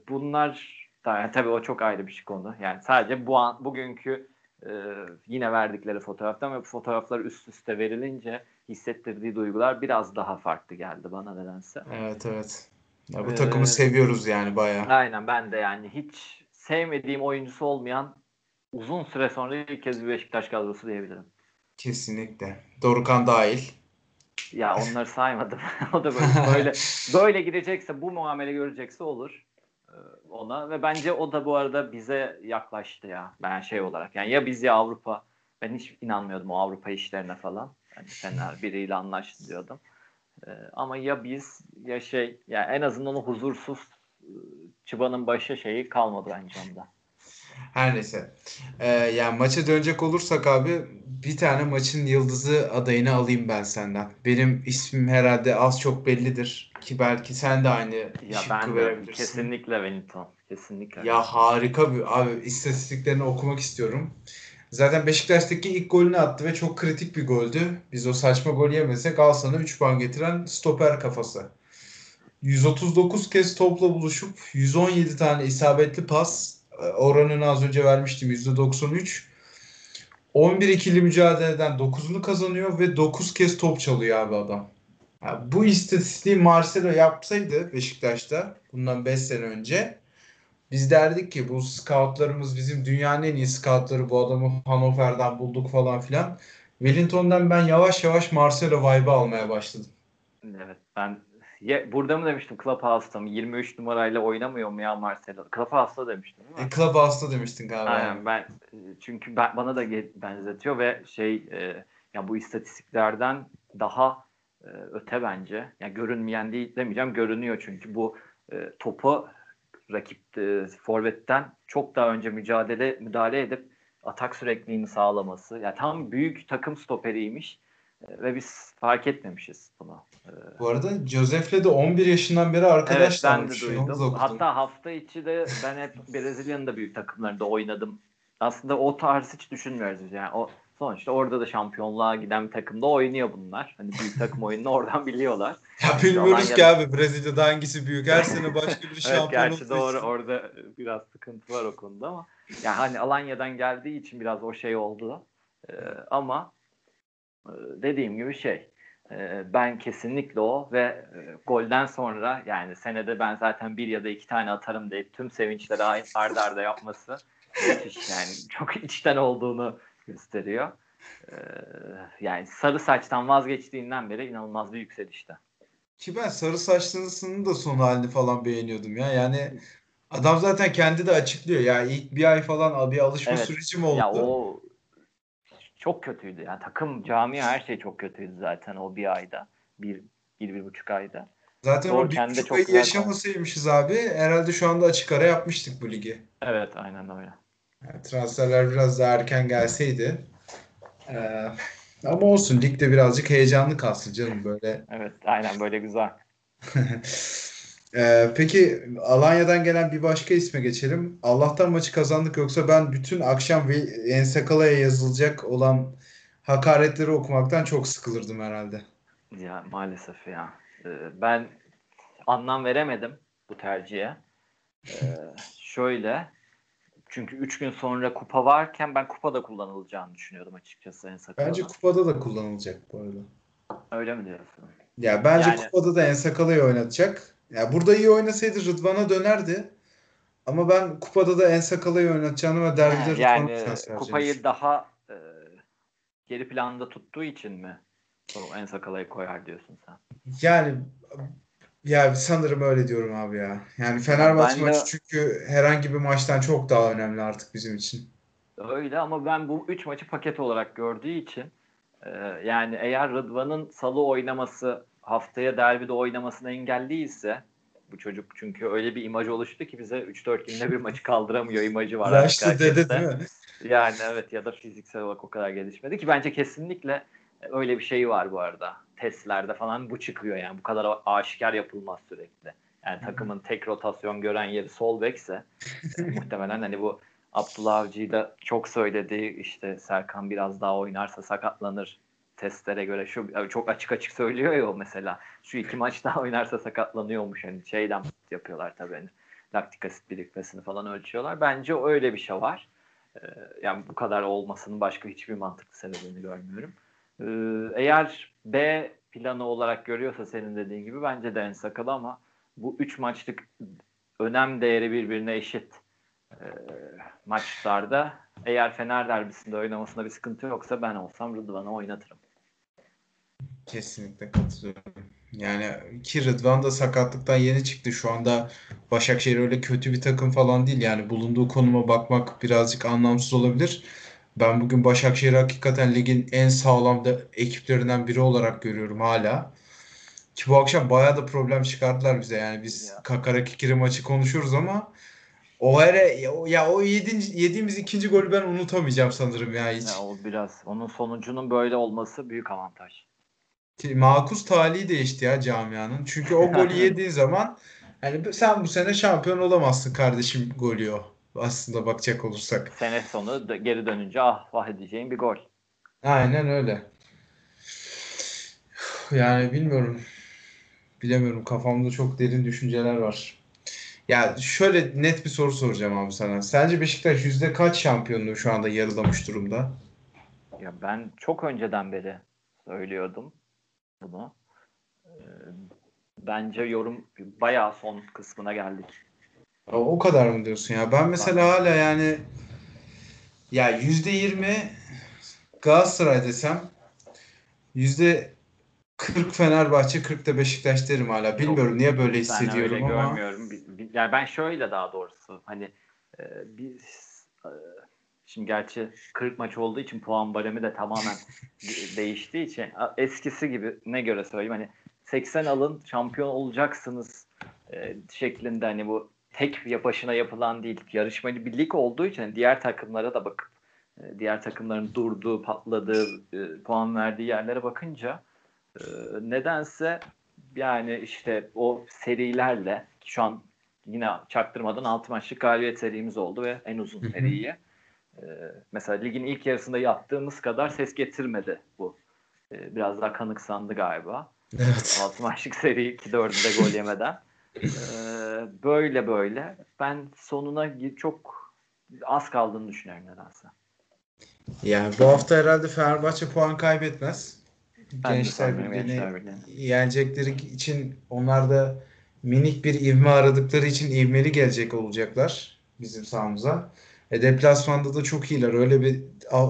bunlar yani tabii o çok ayrı bir şey konu. Yani sadece bu an bugünkü e, yine verdikleri fotoğraftan ve bu fotoğraflar üst üste verilince hissettirdiği duygular biraz daha farklı geldi bana nedense. Evet evet. Ya bu Ee, takımı seviyoruz yani bayağı. Aynen ben de yani hiç sevmediğim oyuncusu olmayan uzun süre sonra ilk kez bir Beşiktaş kadrosu diyebilirim. Kesinlikle. Dorukan dahil. Ya onları saymadım. o da böyle böyle böyle gidecekse bu muamele görecekse olur e, ona ve bence o da bu arada bize yaklaştı ya. Ben şey olarak yani ya biz ya Avrupa. Ben hiç inanmıyordum o Avrupa işlerine falan. Yani Fener biriyle anlaştı diyordum. E, ama ya biz ya şey ya en azından o huzursuz e, çıbanın başı şeyi kalmadı bence onda. Her neyse. Ee, yani maça dönecek olursak abi bir tane maçın yıldızı adayını alayım ben senden. Benim ismim herhalde az çok bellidir. Ki belki sen de aynı Ya ben de verebilirsin. kesinlikle Wellington. Kesinlikle. Ya harika bir abi istatistiklerini okumak istiyorum. Zaten Beşiktaş'taki ilk golünü attı ve çok kritik bir goldü. Biz o saçma gol yemesek al sana 3 puan getiren stoper kafası. 139 kez topla buluşup 117 tane isabetli pas. Oranını az önce vermiştim %93. 11 ikili mücadeleden 9'unu kazanıyor ve 9 kez top çalıyor abi adam. Ya bu istatistiği Marcelo yapsaydı Beşiktaş'ta bundan 5 sene önce biz derdik ki bu scoutlarımız bizim dünyanın en iyi scoutları bu adamı Hannover'den bulduk falan filan. Wellington'dan ben yavaş yavaş Marcelo vibe'ı almaya başladım. Evet ben ya, burada mı demiştim Clubhouse'da mı 23 numarayla oynamıyor mu ya Marcelo? Clubhouse'da demiştim değil mi? E, Clubhouse'da demiştin galiba. Aynen ben çünkü ben, bana da benzetiyor ve şey e, ya bu istatistiklerden daha e, öte bence. Yani görünmeyen değil demeyeceğim görünüyor çünkü bu e, topu rakip e, forvetten çok daha önce mücadele müdahale edip atak sürekliliğini sağlaması. Yani tam büyük takım stoperiymiş e, ve biz fark etmemişiz bunu. E, Bu arada Josef'le de 11 yaşından beri Evet ben de da duydum. Hatta hafta içi de ben hep Brezilya'nın da büyük takımlarında oynadım. Aslında o tarz hiç düşünmüyoruz yani. O sonuçta orada da şampiyonluğa giden bir takımda oynuyor bunlar. Hani büyük takım oyununu oradan biliyorlar. Ya bilmiyoruz ki abi Brezilya'da hangisi büyük. Her sene başka bir evet şampiyon gerçi doğru için. orada biraz sıkıntı var o konuda ama yani hani Alanya'dan geldiği için biraz o şey oldu. Ee, ama e, dediğim gibi şey e, ben kesinlikle o ve e, golden sonra yani senede ben zaten bir ya da iki tane atarım deyip tüm sevinçleri arda arda yapması müthiş yani çok içten olduğunu gösteriyor. Ee, yani sarı saçtan vazgeçtiğinden beri inanılmaz bir yükselişte. Ki ben sarı saçlısının da son halini falan beğeniyordum ya. Yani adam zaten kendi de açıklıyor. Ya ilk bir ay falan bir alışma Evet. sürecim oldu. Ya o çok kötüydü. Yani takım, camia her şey çok kötüydü zaten o bir ayda. Bir, bir, bir buçuk ayda. Zaten Doğru, o bir kendi buçuk ayı güzel yaşamasaymışız abi herhalde şu anda açık ara yapmıştık bu ligi. Evet aynen öyle. Yani transferler biraz daha erken gelseydi. Ee, ama olsun ligde birazcık heyecanlı kalsın canım böyle. Evet aynen böyle güzel. Ee, peki Alanya'dan gelen bir başka isme geçelim. Allah'tan maçı kazandık yoksa ben bütün akşam ve Ensakala'ya yazılacak olan hakaretleri okumaktan çok sıkılırdım herhalde. Ya maalesef ya. Ee, ben anlam veremedim bu tercihe. Ee, şöyle çünkü 3 gün sonra kupa varken ben kupada kullanılacağını düşünüyordum açıkçası en sakın. Bence kupada da kullanılacak bu arada. Öyle mi diyorsun? Ya bence Yani- kupada da Ensakala'yı oynatacak. Ya burada iyi oynasaydı Rıdvan'a dönerdi. Ama ben kupada da Ensakala'yı oynatacağını ve derbide yani transfer kupayı daha e, geri planda tuttuğu için mi o en sakalayı koyar diyorsun sen? Yani ya sanırım öyle diyorum abi ya. Yani Fenerbahçe Ben de- maçı çünkü herhangi bir maçtan çok daha önemli artık bizim için. öyle ama ben bu üç maçı paket olarak gördüğü için e, yani eğer Rıdvan'ın salı oynaması haftaya derbide oynamasını engelliyse bu çocuk çünkü öyle bir imaj oluştu ki bize 3-4 günde bir maçı kaldıramıyor imajı var. Yaşlı dede değil mi? Yani evet ya da fiziksel olarak o kadar gelişmedi ki bence kesinlikle öyle bir şey var bu arada. Testlerde falan bu çıkıyor yani bu kadar aşikar yapılmaz sürekli. Yani takımın tek rotasyon gören yeri sol bekse e, muhtemelen hani bu Abdullah Avcı'yı da çok söylediği işte Serkan biraz daha oynarsa sakatlanır testlere göre şu çok açık açık söylüyor ya o mesela şu iki maç daha oynarsa sakatlanıyormuş hani şeyden yapıyorlar tabii hani laktik asit birikmesini falan ölçüyorlar. Bence öyle bir şey var. Ee, yani bu kadar olmasının başka hiçbir mantıklı sebebini görmüyorum. Ee, eğer B planı olarak görüyorsa senin dediğin gibi bence de en sakalı ama bu üç maçlık önem değeri birbirine eşit e, maçlarda eğer Fener derbisinde oynamasında bir sıkıntı yoksa ben olsam Rıdvan'ı oynatırım. Kesinlikle katılıyorum. Yani ki Rıdvan da sakatlıktan yeni çıktı. Şu anda Başakşehir öyle kötü bir takım falan değil. Yani bulunduğu konuma bakmak birazcık anlamsız olabilir. Ben bugün Başakşehir hakikaten ligin en sağlam da ekiplerinden biri olarak görüyorum hala. Ki bu akşam bayağı da problem çıkardılar bize. Yani biz Ya. kakara kikiri maçı konuşuyoruz ama o ara ya, o- yedinci- yediğimiz ikinci golü ben unutamayacağım sanırım ya hiç. Ya o biraz onun sonucunun böyle olması büyük avantaj. Makus talihi değişti ya camianın. Çünkü o golü yediğin zaman hani sen bu sene şampiyon olamazsın kardeşim golü o. Aslında bakacak olursak. Sene sonu geri dönünce ah vah edeceğin bir gol. Aynen öyle. Yani bilmiyorum. Bilemiyorum. Kafamda çok derin düşünceler var. Ya şöyle net bir soru soracağım abi sana. Sence Beşiktaş yüzde kaç şampiyonluğu şu anda yarılamış durumda? Ya ben çok önceden beri söylüyordum bunu. Ee, bence yorum bayağı son kısmına geldik. O o kadar mı diyorsun ya? Ben mesela hala yani ya yüzde yirmi Galatasaray desem yüzde 40 Fenerbahçe 40 da Beşiktaş derim hala. Bilmiyorum niye böyle hissediyorum ama görmüyorum. Yani ben şöyle daha doğrusu hani e, biz e, şimdi gerçi 40 maç olduğu için puan baremi de tamamen de- değiştiği için eskisi gibi ne göre söyleyeyim hani 80 alın şampiyon olacaksınız e, şeklinde hani bu tek ya başına yapılan değil yarışmacı bir lig olduğu için diğer takımlara da bakıp e, diğer takımların durduğu, patladığı, e, puan verdiği yerlere bakınca e, nedense yani işte o serilerle şu an yine çaktırmadan 6 maçlık galibiyet serimiz oldu ve en uzun. Ee, mesela ligin ilk yarısında yaptığımız kadar ses getirmedi bu. Biraz daha kanıksandı galiba. evet. 6 maçlık seri ki 4'ünde gol yemeden. Ee, böyle böyle. Ben sonuna çok az kaldığını düşünüyorum nedense. Yani bu hafta herhalde Fenerbahçe puan kaybetmez. Ben Gençler Birliği'ni yenecekleri için onlar da minik bir ivme aradıkları için ivmeli gelecek olacaklar bizim sahamıza. E, deplasmanda da çok iyiler. Öyle bir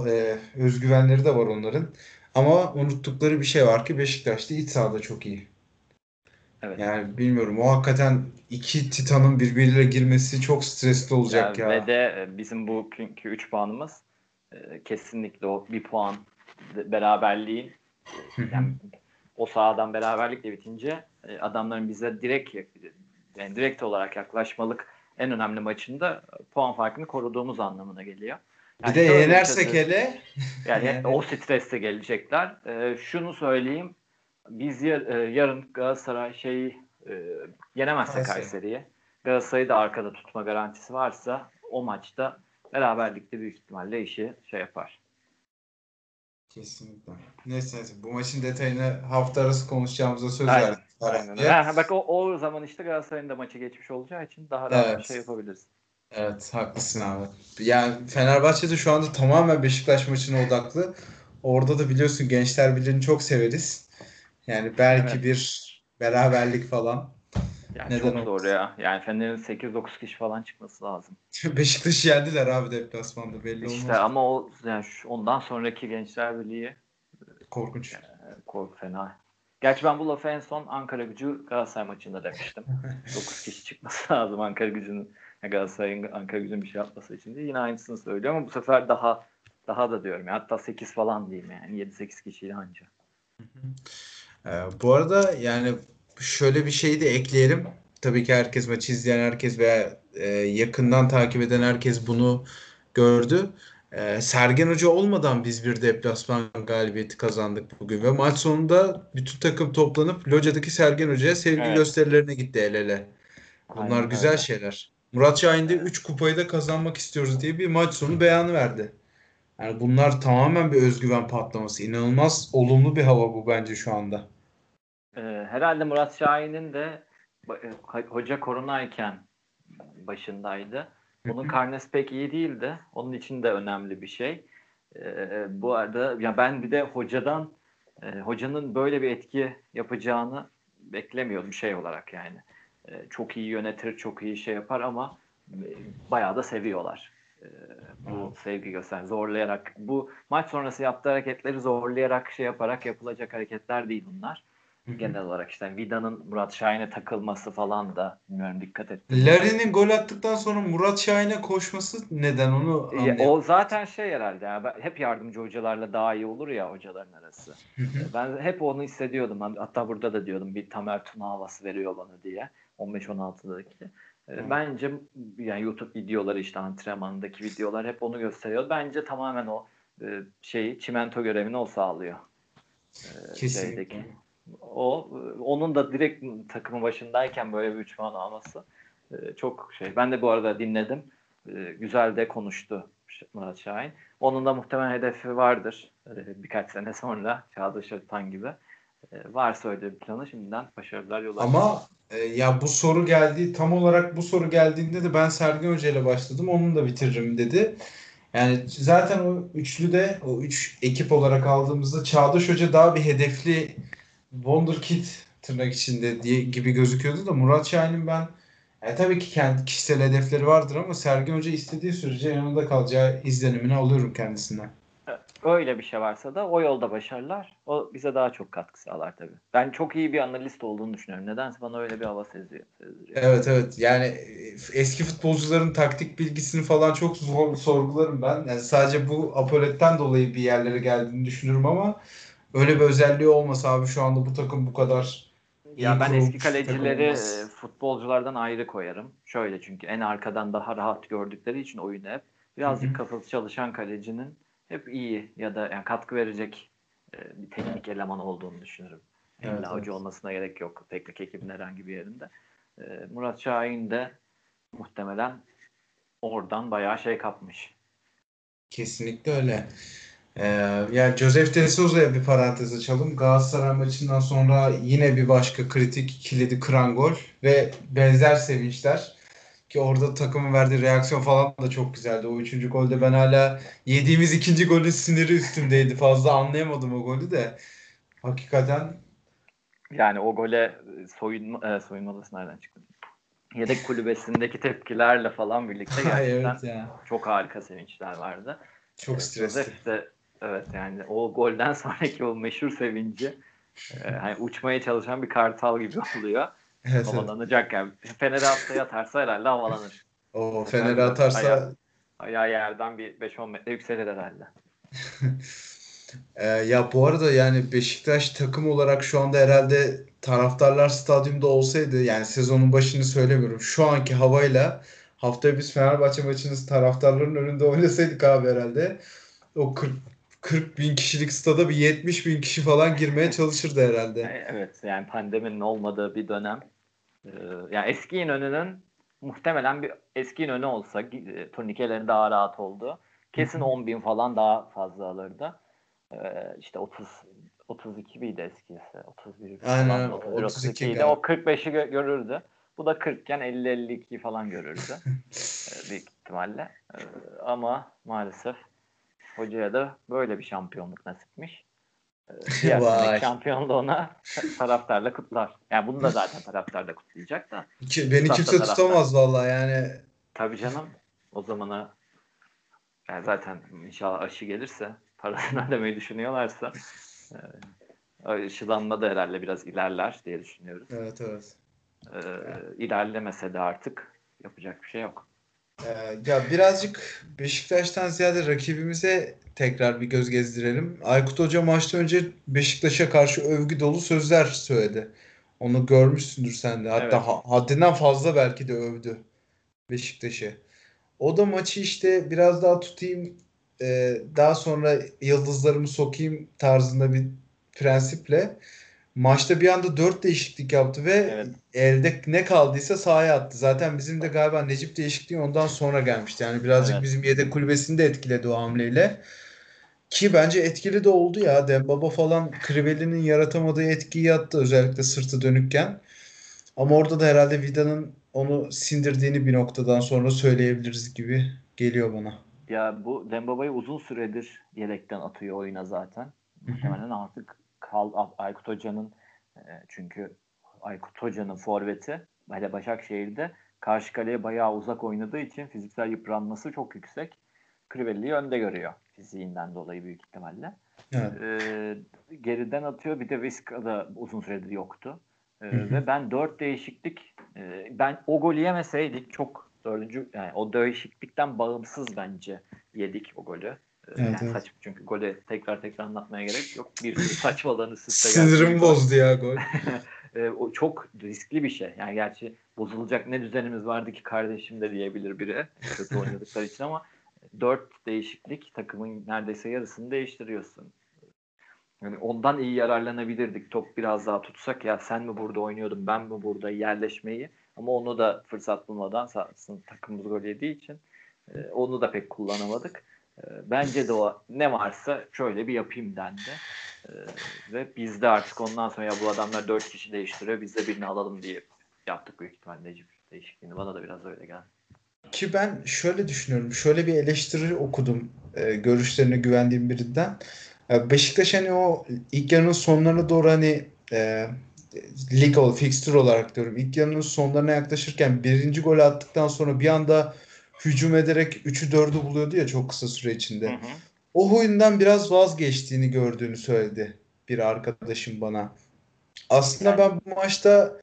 e, özgüvenleri de var onların. Ama unuttukları bir şey var ki Beşiktaş da iç sahada çok iyi. Evet. Yani bilmiyorum. O hakikaten iki titanın birbiriyle girmesi çok stresli olacak Yani ya. Ve de e, bizim bu günkü 3 puanımız e, kesinlikle o bir puan de- beraberliğin hı. yani o sahadan beraberlikle bitince e, adamların bize direkt yani direkt olarak yaklaşmalık en önemli maçında puan farkını koruduğumuz anlamına geliyor. Bir Yani de şöyle yenersek hele yani Yani- o streste gelecekler. Ee, şunu söyleyeyim. Biz yar- e, yarın Galatasaray şeyi e, yenemezse Kayseri. Kayseri'yi Galatasaray'ı da arkada tutma garantisi varsa o maçta beraberlikte büyük ihtimalle işi şey yapar. Kesinlikle. Neyse neyse. Bu maçın detayını hafta arası konuşacağımıza söz Aynen, verdik. Aynen. Ha, bak o, o zaman işte Galatasaray'ın da maçı geçmiş olacağı için daha rahat bir Evet. şey yapabiliriz. Evet haklısın abi. Yani Fenerbahçe de şu anda tamamen Beşiktaş maçına odaklı. Orada da biliyorsun Gençler Birliği'ni çok severiz. Yani belki Evet. bir beraberlik falan. Yani Neden çok olmasın? zor ya. Yani Fener'in 8-9 kişi falan çıkması lazım. Beşiktaş'ı yendiler abi deplasmanda belli İşte olmaz. ama o yani şu- ondan sonraki Gençler Birliği Korkunç. e, korku fena. Gerçi ben bu lafı en son Ankara Gücü Galatasaray maçında demiştim. 9 kişi çıkması lazım Ankara Gücü'nün. Galatasaray'ın Ankara gücünün bir şey yapması için değil. Yine aynısını söylüyor ama bu sefer daha daha da diyorum. Yani hatta 8 falan diyeyim yani. 7-8 kişiyle anca. Ee, bu arada yani şöyle bir şey de ekleyelim. Tabii ki herkes maçı izleyen herkes veya e, yakından takip eden herkes bunu gördü. E, Sergen Hoca olmadan biz bir deplasman galibiyeti kazandık bugün ve maç sonunda bütün takım toplanıp locadaki Sergen Hoca'ya sevgi Evet. gösterilerine gitti el ele. Bunlar Aynen güzel öyle. şeyler. Murat Şahin de 3 kupayı da kazanmak istiyoruz diye bir maç sonu beyanı verdi. Yani bunlar tamamen bir özgüven patlaması. İnanılmaz olumlu bir hava bu bence şu anda. Ee, herhalde Murat Şahin'in de e, hoca koronayken başındaydı. Bunun karnesi pek iyi değildi. Onun için de önemli bir şey. Ee, bu arada ya ben bir de hocadan e, hocanın böyle bir etki yapacağını beklemiyordum şey olarak yani. E, çok iyi yönetir, çok iyi şey yapar ama e, bayağı da seviyorlar. E, bu sevgi göster, zorlayarak bu maç sonrası yaptığı hareketleri zorlayarak şey yaparak yapılacak hareketler değil bunlar genel olarak işte Vida'nın Murat Şahin'e takılması falan da bilmiyorum dikkat et. Larin'in gol attıktan sonra Murat Şahin'e koşması neden onu Ya, anlayamadım. o zaten şey herhalde ya, ben- hep yardımcı hocalarla daha iyi olur ya hocaların arası. Ben hep onu hissediyordum. Hatta burada da diyordum bir Tamer Tuna havası veriyor bana diye. 15-16'daki. Ee. Bence yani YouTube videoları işte antrenmandaki videolar hep onu gösteriyor. Bence tamamen o e, şeyi çimento görevini o sağlıyor. Ee, Kesinlikle. şeydeki. O onun da direkt takımın başındayken böyle bir 3 puan alması e, çok şey. Ben de bu arada dinledim. E, Güzel de konuştu Murat Şahin. Onun da muhtemelen hedefi vardır. Birkaç sene sonra Çağdaş Atan gibi. E, Varsa öyle bir planı şimdiden başarılar yola. Ama e, ya bu soru geldi tam olarak bu soru geldiğinde de ben Sergen Hoca ile başladım. Onun da bitiririm dedi. Yani zaten o üçlüde o üç ekip olarak aldığımızda Çağdaş Hoca daha bir hedefli Wonderkid tırnak içinde diye gibi gözüküyordu da Murat Şahin'in ben e, tabii ki kendi kişisel hedefleri vardır ama Sergen Hoca istediği sürece yanında kalacağı izlenimini alıyorum kendisinden. Öyle bir şey varsa da o yolda başarılar. O bize daha çok katkı sağlar tabii. Ben çok iyi bir analist olduğunu düşünüyorum. Nedense bana öyle bir hava seziyor. sezdiriyor. Evet evet yani e, eski futbolcuların taktik bilgisini falan çok zor, sorgularım ben. Yani sadece bu apoletten dolayı bir yerlere geldiğini düşünürüm ama öyle bir özelliği olmasa abi şu anda bu takım bu kadar Ya ben eski kalecileri e, futbolculardan ayrı koyarım. Şöyle çünkü en arkadan daha rahat gördükleri için oyunu hep. Birazcık Hı hı. kafası çalışan kalecinin hep iyi ya da yani katkı verecek e, bir teknik eleman olduğunu düşünürüm. Evet, İlla evet. hoca olmasına gerek yok teknik ekibin herhangi bir yerinde. E, Murat Şahin de muhtemelen oradan bayağı şey kapmış. Kesinlikle öyle. Ee, yani Joseph De Souza'ya bir parantez açalım. Galatasaray maçından sonra yine bir başka kritik kilidi kıran gol ve benzer sevinçler. Ki orada takımın verdiği reaksiyon falan da çok güzeldi. O üçüncü golde ben hala yediğimiz ikinci golün siniri üstümdeydi. Fazla anlayamadım o golü de. Hakikaten Yani o gole e, soyunma, e, soyunma odası nereden çıktı? Yedek kulübesindeki tepkilerle falan birlikte gerçekten evet ya. çok harika sevinçler vardı. Çok Ee, stresli. Joseph de evet yani o golden sonraki o meşhur sevinci e, hani uçmaya çalışan bir kartal gibi oluyor. Evet. Havalanacak yani. Fener'e haftaya atarsa herhalde havalanır. O Fener'e atarsa Ayağı yerden bir 5-10 metre yükselir herhalde. Ee, ya bu arada yani Beşiktaş takım olarak şu anda herhalde taraftarlar stadyumda olsaydı yani sezonun başını söylemiyorum. Şu anki havayla haftaya biz Fenerbahçe maçını taraftarların önünde oynasaydık abi herhalde o 40 40 bin kişilik stada bir 70 bin kişi falan girmeye çalışırdı herhalde. Evet yani pandeminin olmadığı bir dönem. Ee, yani eski İnönü'nün muhtemelen bir eski İnönü olsa e, turnikelerin daha rahat oldu. Kesin Hı hı. 10 bin falan daha fazla alırdı. Ee, işte 30 32 miydi eskisi? 31 Aynen, falan, 31 32 32 idi. O 45'i gö- görürdü. Bu da 40 iken 50 52 falan görürdü. Ee, büyük ihtimalle. Ee, ama maalesef hocaya da böyle bir şampiyonluk nasipmiş. Ee, Diğer Vay. şampiyonluğuna taraftarla kutlar. Yani bunu da zaten taraftar da kutlayacak da. Ki- Beni kimse taraftar. tutamaz vallahi yani. Tabii canım o zamana yani zaten inşallah aşı gelirse parasını ödemeyi düşünüyorlarsa e, aşılanma da herhalde biraz ilerler diye düşünüyoruz. Evet evet. E, ilerlemese de artık yapacak bir şey yok. Ee, ya birazcık Beşiktaş'tan ziyade rakibimize tekrar bir göz gezdirelim. Aykut Hoca maçtan önce Beşiktaş'a karşı övgü dolu sözler söyledi. Onu görmüşsündür sen de. Hatta Evet. ha- haddinden fazla belki de övdü Beşiktaş'ı. O da maçı işte biraz daha tutayım, e, daha sonra yıldızlarımı sokayım tarzında bir prensiple maçta bir anda dört değişiklik yaptı ve Evet. elde ne kaldıysa sahaya attı. Zaten bizim de galiba Necip değişikliği ondan sonra gelmişti. Yani birazcık Evet. bizim yedek kulübesini de etkiledi o hamleyle. Ki bence etkili de oldu ya. Dembaba falan Kriveli'nin yaratamadığı etkiyi yattı özellikle sırtı dönükken. Ama orada da herhalde Vida'nın onu sindirdiğini bir noktadan sonra söyleyebiliriz gibi geliyor bana. Ya bu Dembaba'yı uzun süredir yedekten atıyor oyuna zaten. Muhtemelen artık kal Aykut Hoca'nın e, çünkü Aykut Hoca'nın forveti hele Başakşehir'de karşı kaleye bayağı uzak oynadığı için fiziksel yıpranması çok yüksek. Crivelli'yi önde görüyor fiziğinden dolayı büyük ihtimalle. Evet. Ee, geriden atıyor. Bir de Viska da uzun süredir yoktu. Ee, Hı hı. ve ben dört değişiklik e, ben o golü yemeseydik çok dördüncü yani o değişiklikten bağımsız bence yedik o golü. Ee, Evet, yani evet. saçma çünkü golü tekrar tekrar anlatmaya gerek yok. Bir saçmalığın üst üste gol. bozdu ya gol. Ee, o çok riskli bir şey. Yani gerçi bozulacak ne düzenimiz vardı ki kardeşim de diyebilir biri. Kötü oynadıkları için ama dört değişiklik takımın neredeyse yarısını değiştiriyorsun. Yani ondan iyi yararlanabilirdik. Top biraz daha tutsak ya sen mi burada oynuyordun ben mi burada yerleşmeyi ama onu da fırsat bulmadan takımımız gol yediği için e, onu da pek kullanamadık. E, bence de o ne varsa şöyle bir yapayım dendi. E, ve biz de artık ondan sonra ya bu adamlar dört kişi değiştiriyor biz de birini alalım diye yaptık büyük ihtimalle Necip değişikliğini. Bana da biraz öyle geldi. Ki ben şöyle düşünüyorum. Şöyle bir eleştiri okudum. e, görüşlerine güvendiğim birinden. E, Beşiktaş hani o ilk yarının sonlarına doğru hani e, lig ol, fixture olarak diyorum. İlk yarının sonlarına yaklaşırken birinci golü attıktan sonra bir anda hücum ederek 3'ü 4'ü buluyordu ya çok kısa süre içinde. Hı hı. O huyundan biraz vazgeçtiğini gördüğünü söyledi bir arkadaşım bana. Aslında ben bu maçta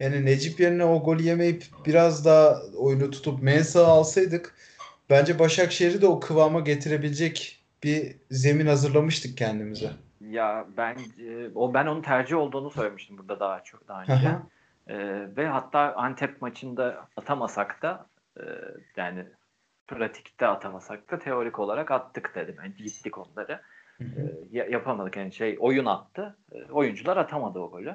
yani Necip yerine o golü yemeyip biraz daha oyunu tutup Mensah'ı alsaydık bence Başakşehir'i de o kıvama getirebilecek bir zemin hazırlamıştık kendimize. Ya bence o ben onun tercih olduğunu söylemiştim burada daha çok daha önce. Ee, ve hatta Antep maçında atamasak da e, yani pratikte atamasak da teorik olarak attık dedim. Yani gittik onları. Ya- yapamadık yani şey oyun attı. Ee, oyuncular atamadı o golü.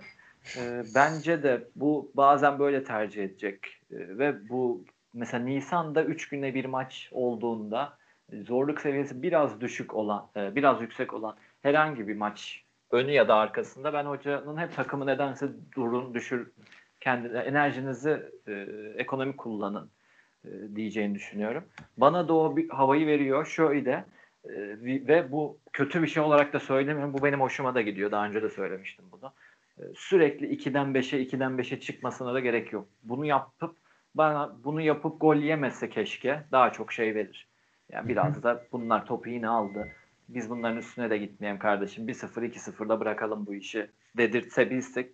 Bence de bu bazen böyle tercih edecek ve bu mesela Nisan'da 3 güne bir maç olduğunda e, zorluk seviyesi biraz düşük olan, e, biraz yüksek olan herhangi bir maç önü ya da arkasında ben hocanın hep takımı nedense durun düşür kendi enerjinizi e, ekonomik kullanın e, diyeceğini düşünüyorum. Bana da o bir havayı veriyor. Şöyle e, ve bu kötü bir şey olarak da söylemiyorum. Bu benim hoşuma da gidiyor. Daha önce de söylemiştim bunu. E, sürekli 2'den 5'e 2'den 5'e çıkmasına da gerek yok. Bunu yapıp bana bunu yapıp gol yemese keşke daha çok şey verir. Yani biraz da bunlar topu yine aldı. Biz bunların üstüne de gitmeyelim kardeşim. 1-0 2-0'da bırakalım bu işi dedirtse bilsek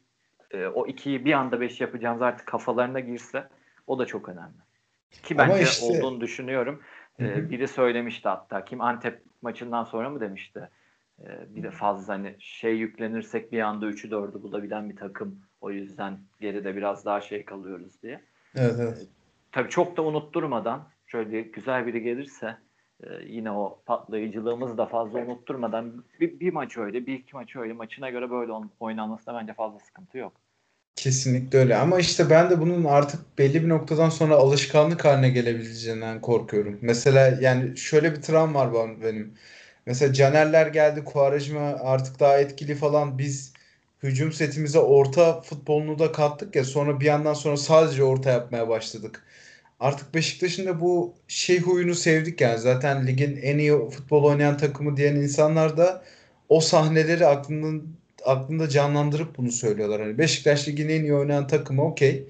e, o 2'yi bir anda 5 yapacağımız artık kafalarına girse o da çok önemli. Ki Ama bence işte- olduğunu düşünüyorum. E, hı. biri söylemişti hatta. Kim Antep maçından sonra mı demişti? E, bir de fazla hani şey yüklenirsek bir anda 3'ü 4'ü bulabilen bir takım. O yüzden geride biraz daha şey kalıyoruz diye. Evet, evet. Tabii çok da unutturmadan şöyle güzel biri gelirse e, yine o patlayıcılığımızı da fazla unutturmadan bir, bir maç öyle, bir iki maç öyle maçına göre böyle on- oynanmasında bence fazla sıkıntı yok. Kesinlikle öyle ama işte ben de bunun artık belli bir noktadan sonra alışkanlık haline gelebileceğinden korkuyorum. Mesela yani şöyle bir travma var ben- benim. Mesela Canerler geldi, Quaresma artık daha etkili falan. Biz hücum setimize orta futbolunu da kattık ya sonra bir yandan sonra sadece orta yapmaya başladık. Artık Beşiktaş'ın da bu şey huyunu sevdik yani. Zaten ligin en iyi futbol oynayan takımı diyen insanlar da o sahneleri aklının aklında canlandırıp bunu söylüyorlar. Hani Beşiktaş ligin en iyi oynayan takımı okey.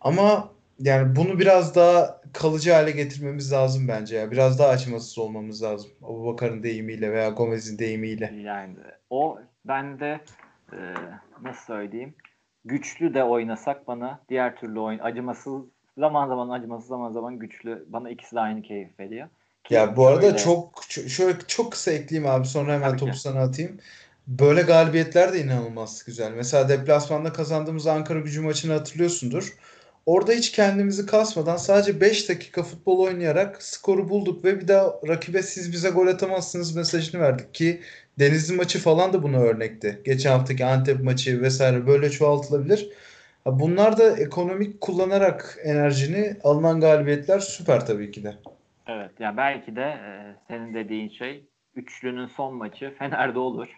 Ama yani bunu biraz daha kalıcı hale getirmemiz lazım bence ya. Biraz daha acımasız olmamız lazım. Abubakar'ın deyimiyle veya Gomez'in deyimiyle. Yani o bende e, nasıl söyleyeyim güçlü de oynasak bana diğer türlü oyun acımasız zaman zaman acımasız zaman zaman güçlü. Bana ikisi de aynı keyif veriyor. Ki Ya bu arada şöyle- çok şöyle çok kısa ekleyeyim abi sonra hemen Tabii ki. topu sana atayım. Böyle galibiyetler de inanılmaz güzel. Mesela deplasmanda kazandığımız Ankara Gücü maçını hatırlıyorsundur. Orada hiç kendimizi kasmadan sadece 5 dakika futbol oynayarak skoru bulduk ve bir daha rakibe siz bize gol atamazsınız mesajını verdik ki Denizli maçı falan da buna örnekti. Geçen haftaki Antep maçı vesaire böyle çoğaltılabilir. Bunlar da ekonomik kullanarak enerjini alınan galibiyetler süper tabii ki de. Evet yani belki de e, senin dediğin şey üçlünün son maçı Fener'de olur.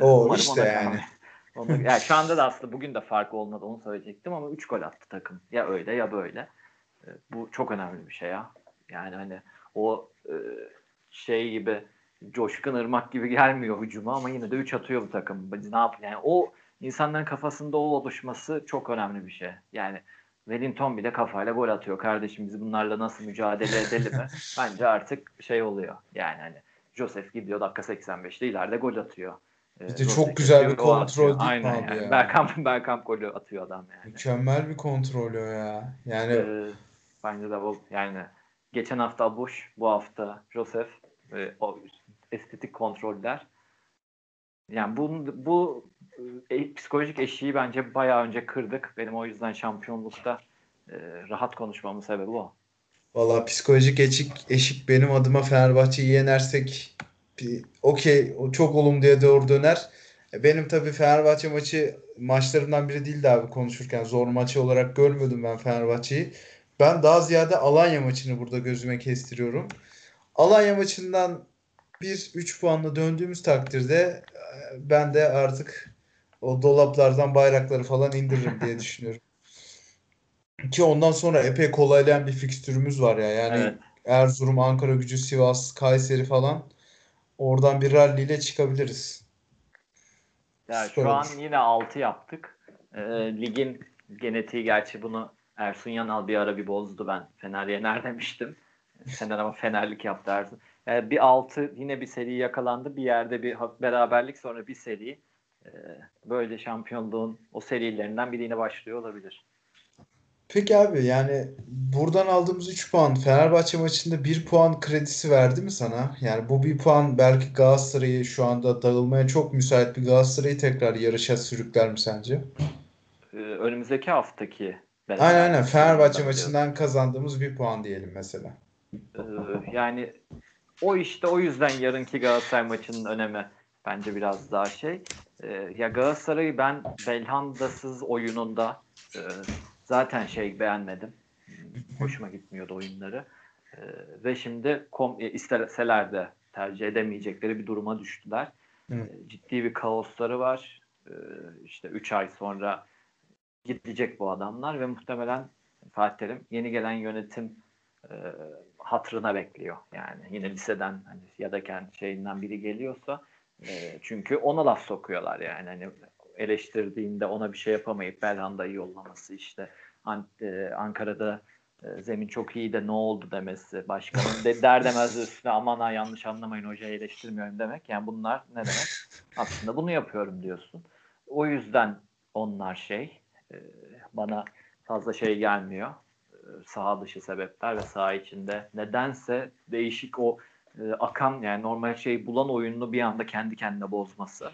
O Umarım işte yani. Onu, yani şu anda da aslında bugün de fark olmadı onu söyleyecektim ama 3 gol attı takım. Ya öyle ya böyle. E, bu çok önemli bir şey ya. Yani hani o e, şey gibi coşkun ırmak gibi gelmiyor hücuma ama yine de 3 atıyor bu takım. Ne yap yani o insanların kafasında o oluşması çok önemli bir şey. Yani Wellington bile kafayla gol atıyor. Kardeşim biz bunlarla nasıl mücadele edelim mi? Bence artık şey oluyor. Yani hani Joseph gidiyor dakika 85'te ileride gol atıyor. Ee, Bir de çok güzel bir kontrol değil Aynen abi yani. ya? Bergkamp, Bergkamp golü atıyor adam yani. Mükemmel bir kontrol o ya. Yani Ee, bence de o yani geçen hafta Abuş, bu hafta Joseph e, o estetik kontroller. Yani bu, bu e, psikolojik eşiği bence bayağı önce kırdık. Benim o yüzden şampiyonlukta e, rahat konuşmamın sebebi o. valla psikolojik eşik, eşik benim adıma Fenerbahçe'yi yenersek okey çok olumluya doğru döner. E, Benim tabii Fenerbahçe maçı maçlarından biri değildi abi konuşurken. Zor maçı olarak görmüyordum ben Fenerbahçe'yi. Ben daha ziyade Alanya maçını burada gözüme kestiriyorum. Alanya maçından 1-3 puanla döndüğümüz takdirde e, ben de artık o dolaplardan bayrakları falan indiririm diye düşünüyorum. Ki ondan sonra epey kolaylayan bir fikstürümüz var ya. Yani Evet. Erzurum, Ankara Gücü, Sivas, Kayseri falan. Oradan bir rally ile çıkabiliriz. Ya Süper şu an yine 6 yaptık. Ee, ligin genetiği gerçi bunu Ersun Yanal bir ara bir bozdu ben. Fener yener demiştim. Fener ama Fenerlik yaptı Ersun. Yani bir 6 yine bir seri yakalandı. Bir yerde bir beraberlik sonra bir seri. Ee, böyle şampiyonluğun o serilerinden biri yine başlıyor olabilir. Peki abi yani buradan aldığımız 3 puan Fenerbahçe maçında 1 puan kredisi verdi mi sana? Yani bu 1 puan belki Galatasaray'ı şu anda dağılmaya çok müsait bir Galatasaray'ı tekrar yarışa sürükler mi sence? Ee, önümüzdeki haftaki Aynen aynen beraberlik Fenerbahçe durumunda maçından kazandığımız 1 puan diyelim mesela. Ee, yani o işte o yüzden yarınki Galatasaray maçının önemi bence biraz daha şey. Ee, ya Galatasaray'ı ben Belhanda'sız oyununda e, zaten şey beğenmedim. Hoşuma gitmiyordu oyunları. Ee, ve şimdi kom e, isteseler de tercih edemeyecekleri bir duruma düştüler. Evet. Ee, ciddi bir kaosları var. Ee, işte 3 ay sonra gidecek bu adamlar ve muhtemelen Fatih Terim yeni gelen yönetim e, hatırına bekliyor. Yani yine liseden hani ya da kendi şeyinden biri geliyorsa e, çünkü ona laf sokuyorlar yani hani eleştirdiğinde ona bir şey yapamayıp Belhanda'yı yollaması işte An- e, Ankara'da e, zemin çok iyi de ne oldu demesi başkanın de, der demez de üstüne aman ha yanlış anlamayın hocayı eleştirmiyorum demek. Yani bunlar ne demek? Aslında bunu yapıyorum diyorsun. O yüzden onlar şey e, bana fazla şey gelmiyor. E, saha dışı sebepler ve saha içinde nedense değişik o e, akan yani normal şey bulan oyununu bir anda kendi kendine bozması.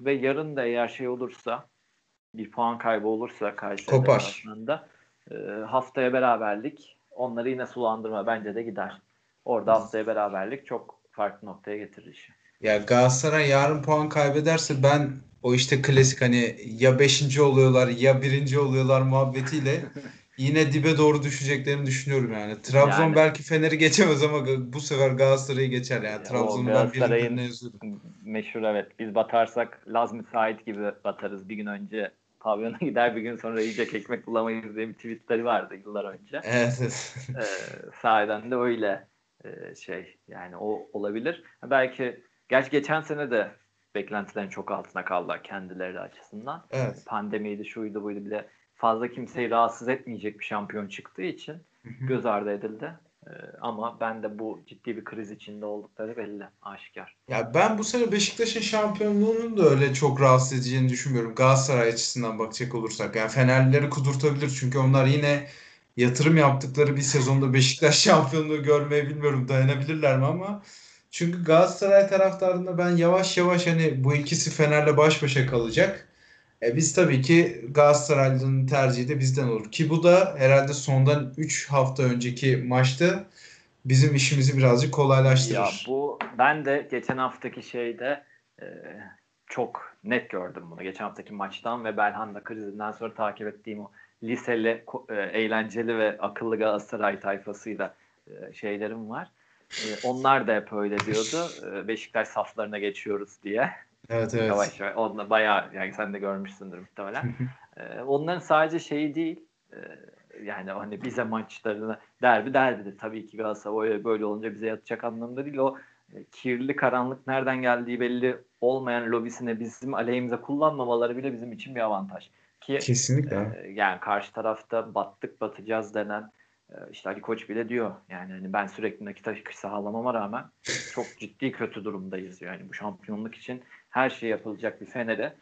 Ve yarın da eğer şey olursa bir puan kaybı olursa Kayseri deplasmanında e, haftaya beraberlik onları yine sulandırma bence de gider. Orada haftaya beraberlik çok farklı noktaya getirir işi. Ya Galatasaray yarın puan kaybederse ben o işte klasik hani ya 5. oluyorlar ya 1. oluyorlar muhabbetiyle yine dibe doğru düşeceklerini düşünüyorum yani. Trabzon Yani- belki Fener'i geçemez ama bu sefer Galatasaray'ı geçer yani. Galatasaray'ın- birbirine yazıyorum. Meşhur evet. Biz batarsak Laz müsait gibi batarız. Bir gün önce pavyona gider bir gün sonra yiyecek ekmek bulamayız diye bir tweetleri vardı yıllar önce. Evet, ee, sahiden de öyle e, şey yani o olabilir. Belki gerçi geçen sene de beklentilerin çok altına kaldılar kendileri açısından. Evet. Pandemiydi şuydu buydu bile fazla kimseyi rahatsız etmeyecek bir şampiyon çıktığı için göz ardı edildi. Ee, ama ben de bu ciddi bir kriz içinde oldukları belli, aşikar. Ya ben bu sene Beşiktaş'ın şampiyonluğunun da öyle çok rahatsız edeceğini düşünmüyorum. Galatasaray açısından bakacak olursak. Yani Fenerlileri kudurtabilir çünkü onlar yine yatırım yaptıkları bir sezonda Beşiktaş şampiyonluğu görmeye bilmiyorum dayanabilirler mi ama çünkü Galatasaray taraftarında ben yavaş yavaş hani bu ikisi Fener'le baş başa kalacak. E biz tabii ki Galatasaraylı'nın tercihi de bizden olur. Ki bu da herhalde sondan 3 hafta önceki maçta bizim işimizi birazcık kolaylaştırır. Ya bu ben de geçen haftaki şeyde e, çok net gördüm bunu. Geçen haftaki maçtan ve Belhanda krizinden sonra takip ettiğim o liseli, e, eğlenceli ve akıllı Galatasaray tayfasıyla e, şeylerim var. E, onlar da hep öyle diyordu. E, Beşiktaş saflarına geçiyoruz diye. Evet evet. Yavaş yavaş. Onunla bayağı yani sen de görmüşsündür muhtemelen. e, onların sadece şeyi değil. E, yani hani bize maçlarına derbi derbidir. Tabii ki Galatasaray böyle olunca bize yatacak anlamında değil. O e, kirli karanlık nereden geldiği belli olmayan lobisine bizim aleyhimize kullanmamaları bile bizim için bir avantaj. Ki Kesinlikle. e, yani karşı tarafta battık batacağız denen işte Ali Koç bile diyor. Yani hani ben sürekli nakit akışı sağlamama rağmen çok ciddi kötü durumdayız. Yani bu şampiyonluk için her şey yapılacak bir Fener'e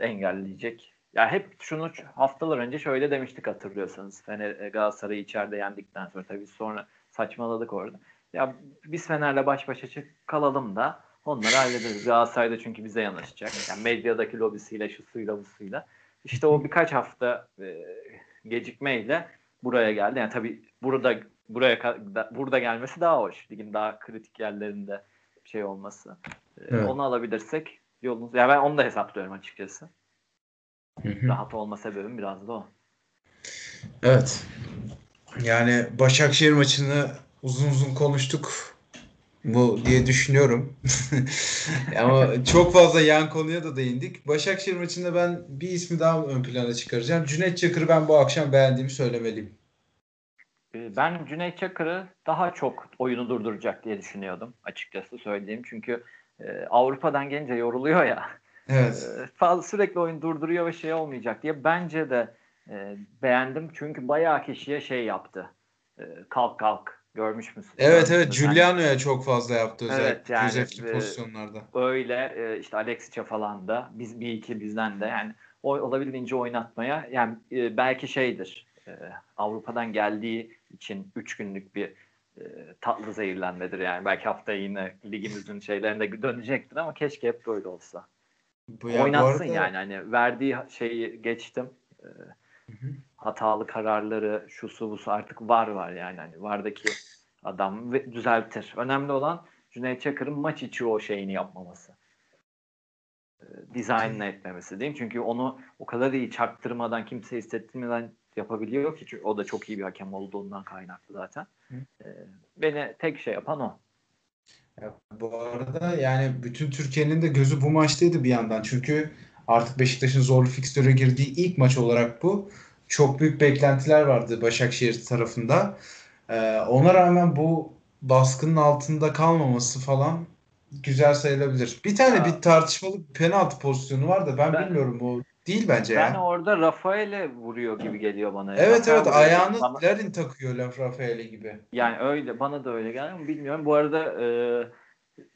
engelleyecek. Ya hep şunu haftalar önce şöyle demiştik hatırlıyorsanız. Fener e, Galatasaray'ı içeride yendikten sonra tabii sonra saçmaladık orada. Ya biz Fener'le baş başa çık kalalım da onları hallederiz. Galatasaray'da çünkü bize yanaşacak. Yani medyadaki lobisiyle, şu suyla, bu suyla. İşte o birkaç hafta e, gecikmeyle buraya geldi. Yani tabii burada buraya burada gelmesi daha hoş. Ligin daha kritik yerlerinde şey olması. E, evet. Onu alabilirsek yolumuz. Ya yani ben onu da hesaplıyorum açıkçası. Hı hı. Rahat olma sebebim biraz da o. Evet. Yani Başakşehir maçını uzun uzun konuştuk bu diye düşünüyorum. Ama çok fazla yan konuya da değindik. Başakşehir maçında ben bir ismi daha ön plana çıkaracağım. Cüneyt Çakır'ı ben bu akşam beğendiğimi söylemeliyim. Ee, ben Cüneyt Çakır'ı daha çok oyunu durduracak diye düşünüyordum açıkçası söyleyeyim. Çünkü e, Avrupa'dan gelince yoruluyor ya. Evet. E, fazla sürekli oyun durduruyor ve şey olmayacak diye bence de e, beğendim. Çünkü bayağı kişiye şey yaptı. Kalk kalk Görmüş müsün? Evet evet Giuliano'ya çok fazla yaptı özellikle evet, yani, Josef'li e, pozisyonlarda. Öyle e, işte Alexic'e falan da biz bir iki bizden de yani o olabildiğince oynatmaya yani e, belki şeydir e, Avrupa'dan geldiği için 3 günlük bir e, tatlı zehirlenmedir yani belki haftaya yine ligimizin şeylerinde dönecektir ama keşke hep böyle olsa. Bu ya, Oynatsın arada... yani hani verdiği şeyi geçtim. E, hı hı hatalı kararları şu su bu su artık var var yani hani vardaki adam düzeltir. Önemli olan Cüneyt Çakır'ın maç içi o şeyini yapmaması. E, dizaynla etmemesi mi? Çünkü onu o kadar iyi çaktırmadan kimse hissettirmeden yapabiliyor ki çünkü o da çok iyi bir hakem olduğundan kaynaklı zaten. E, beni tek şey yapan o. Ya, bu arada yani bütün Türkiye'nin de gözü bu maçtaydı bir yandan. Çünkü artık Beşiktaş'ın zorlu fikstüre girdiği ilk maç olarak bu çok büyük beklentiler vardı Başakşehir tarafında. Ee, ona rağmen bu baskının altında kalmaması falan güzel sayılabilir. Bir tane ya. bir tartışmalı penaltı pozisyonu var da ben, ben bilmiyorum bu değil bence ben ya. orada Rafael'e vuruyor gibi geliyor bana. Evet Rafael evet ayağını ama... Larin takıyor Laf Rafael'e gibi. Yani öyle bana da öyle geldi ama bilmiyorum. Bu arada e,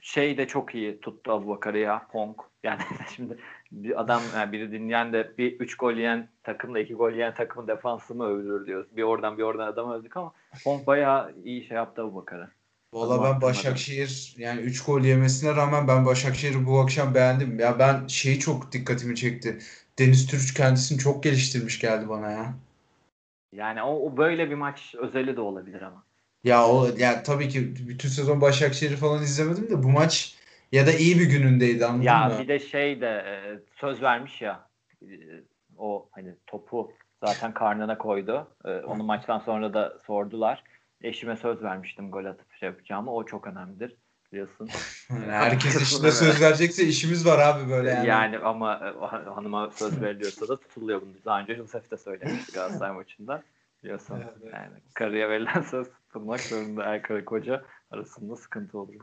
şey de çok iyi tuttu Abu Bakar'ı ya Pong. Yani şimdi bir adam yani biri dinleyen de bir üç gol yiyen takımla iki gol yiyen takımın defansı mı övülür diyoruz. Bir oradan bir oradan adam övdük ama Pong bayağı iyi şey yaptı bu Bakar'a. Valla ben Başakşehir yani 3 gol yemesine rağmen ben Başakşehir'i bu akşam beğendim. Ya ben şeyi çok dikkatimi çekti. Deniz Türüç kendisini çok geliştirmiş geldi bana ya. Yani o, o böyle bir maç özeli de olabilir ama. Ya o ya tabii ki bütün sezon Başakşehir'i falan izlemedim de bu maç ya da iyi bir günündeydi anladın ya, mı? Ya bir de şey de e, söz vermiş ya e, o hani topu zaten karnına koydu. E, onu maçtan sonra da sordular. Eşime söz vermiştim gol atıp şey yapacağımı. O çok önemlidir biliyorsun. Yani herkes eşine söz verecekse işimiz var abi böyle yani. Yani ama hanıma söz veriliyorsa da tutuluyor bunu. Daha önce Yusuf de söylemişti Galatasaray maçında. Biliyorsun evet, yani karıya verilen söz tutulmak zorunda karı koca arasında sıkıntı olur.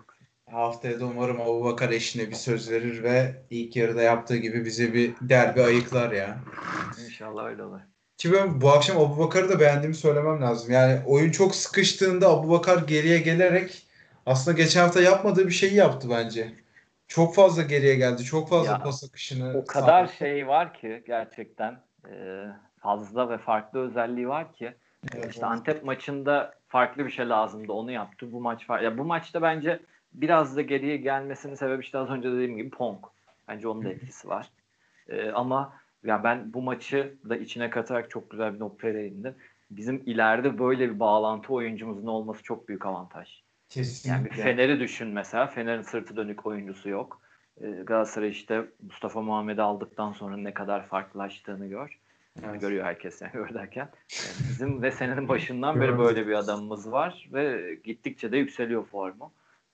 Haftaya da umarım Abubakar eşine bir söz verir ve ilk yarıda yaptığı gibi bize bir derbi ayıklar ya. İnşallah öyle olur. Ki ben bu akşam Abubakar'ı da beğendiğimi söylemem lazım. Yani oyun çok sıkıştığında Abubakar geriye gelerek aslında geçen hafta yapmadığı bir şeyi yaptı bence. Çok fazla geriye geldi. Çok fazla ya, pas akışını. O kadar sağladı. şey var ki gerçekten e, fazla ve farklı özelliği var ki Evet, işte. Antep maçında farklı bir şey lazımdı. Onu yaptı. Bu maç var. Ya bu maçta bence biraz da geriye gelmesinin sebebi işte az önce dediğim gibi Pong. Bence onun da etkisi var. Ee, ama ya ben bu maçı da içine katarak çok güzel bir noktaya değindim. Bizim ileride böyle bir bağlantı oyuncumuzun olması çok büyük avantaj. Yani bir Kesinlikle. Fener'i düşün mesela. Fener'in sırtı dönük oyuncusu yok. Ee, Galatasaray işte Mustafa Muhammed'i aldıktan sonra ne kadar farklılaştığını gör. Evet. Görüyor herkes yani gör derken. Yani bizim ve senenin başından beri böyle bir adamımız var ve gittikçe de yükseliyor formu.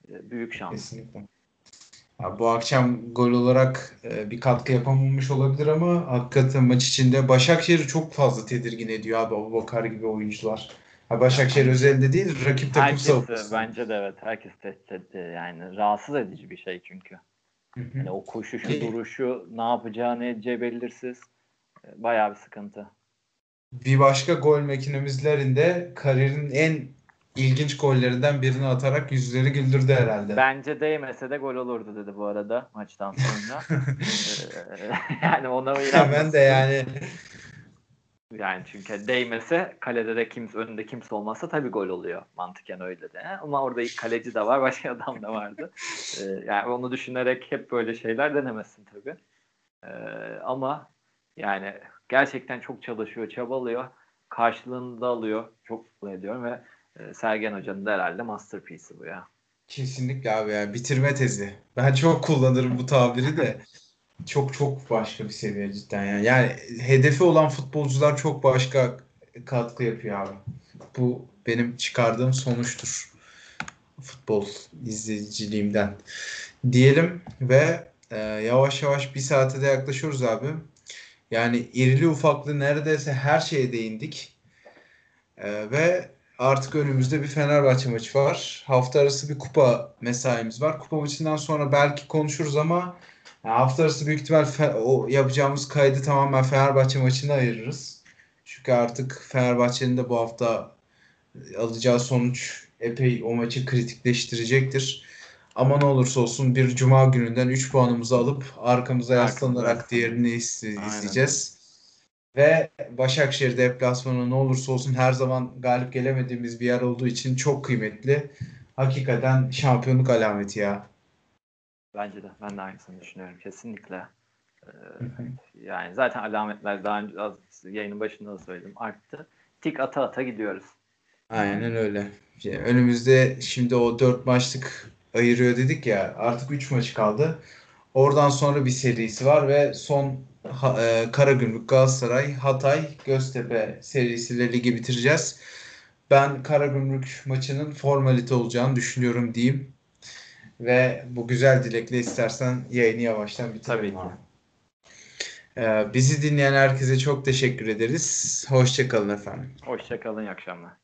Ee, Büyük şans. Kesinlikle. Ya bu akşam gol olarak e, bir katkı yapamamış olabilir ama hakikaten maç içinde Başakşehir'i çok fazla tedirgin ediyor abi Abubakar gibi oyuncular. Ha Başakşehir özelinde değil rakip takım Herkes savunması. bence de evet herkes tehdit etti. Yani rahatsız edici bir şey çünkü. Hı hı. Yani o koşuşu, Ki- duruşu, ne yapacağı, ne edeceği belirsiz. Ee, Bayağı bir sıkıntı. Bir başka gol makinemizlerinde kariyerin en ilginç gollerinden birini atarak yüzleri güldürdü herhalde. Bence değmese de gol olurdu dedi bu arada maçtan sonra. Ee, yani ona Hemen de yani Yani çünkü değmese kalede de kimse önünde kimse olmazsa tabii gol oluyor. Mantıken öyle de. Ama orada kaleci de var, başka adam da vardı. Ee, yani onu düşünerek hep böyle şeyler denemezsin tabii. Ee, ama yani gerçekten çok çalışıyor, çabalıyor. Karşılığını da alıyor. Çok mutlu ediyorum ve Sergen Hoca'nın da herhalde masterpiece'i bu ya. kesinlikle abi ya bitirme tezi. Ben çok kullanırım bu tabiri de. Çok çok başka bir seviye cidden yani. Yani hedefi olan futbolcular çok başka katkı yapıyor abi. Bu benim çıkardığım sonuçtur. Futbol izleyiciliğimden. Diyelim ve e, yavaş yavaş bir saate de yaklaşıyoruz abi. Yani irili ufaklı neredeyse her şeye değindik. E, ve artık önümüzde bir Fenerbahçe maçı var. Hafta arası bir kupa mesaimiz var. Kupa maçından sonra belki konuşuruz ama yani hafta arası büyük ihtimal o yapacağımız kaydı tamamen Fenerbahçe maçına ayırırız. Çünkü artık Fenerbahçe'nin de bu hafta alacağı sonuç epey o maçı kritikleştirecektir. Ama ne olursa olsun bir cuma gününden 3 puanımızı alıp arkamıza yaslanarak diğerini iz- Aynen. Ve Başakşehir deplasmanı ne olursa olsun her zaman galip gelemediğimiz bir yer olduğu için çok kıymetli. Hakikaten şampiyonluk alameti ya. Bence de. Ben de aynısını düşünüyorum. Kesinlikle. Ee, yani zaten alametler daha önce az yayının başında da söyledim arttı. Tik ata ata gidiyoruz. Aynen öyle. Şey, önümüzde şimdi o 4 maçlık ayırıyor dedik ya artık 3 maç kaldı. Oradan sonra bir serisi var ve son ha, e, Karagümrük, Galatasaray, Hatay, Göztepe serisiyle ligi bitireceğiz. Ben Karagümrük maçının formalite olacağını düşünüyorum diyeyim. Ve bu güzel dilekle istersen yayını yavaştan bitirelim. Tabii ki. Ee, bizi dinleyen herkese çok teşekkür ederiz. Hoşça kalın efendim. Hoşçakalın. iyi akşamlar.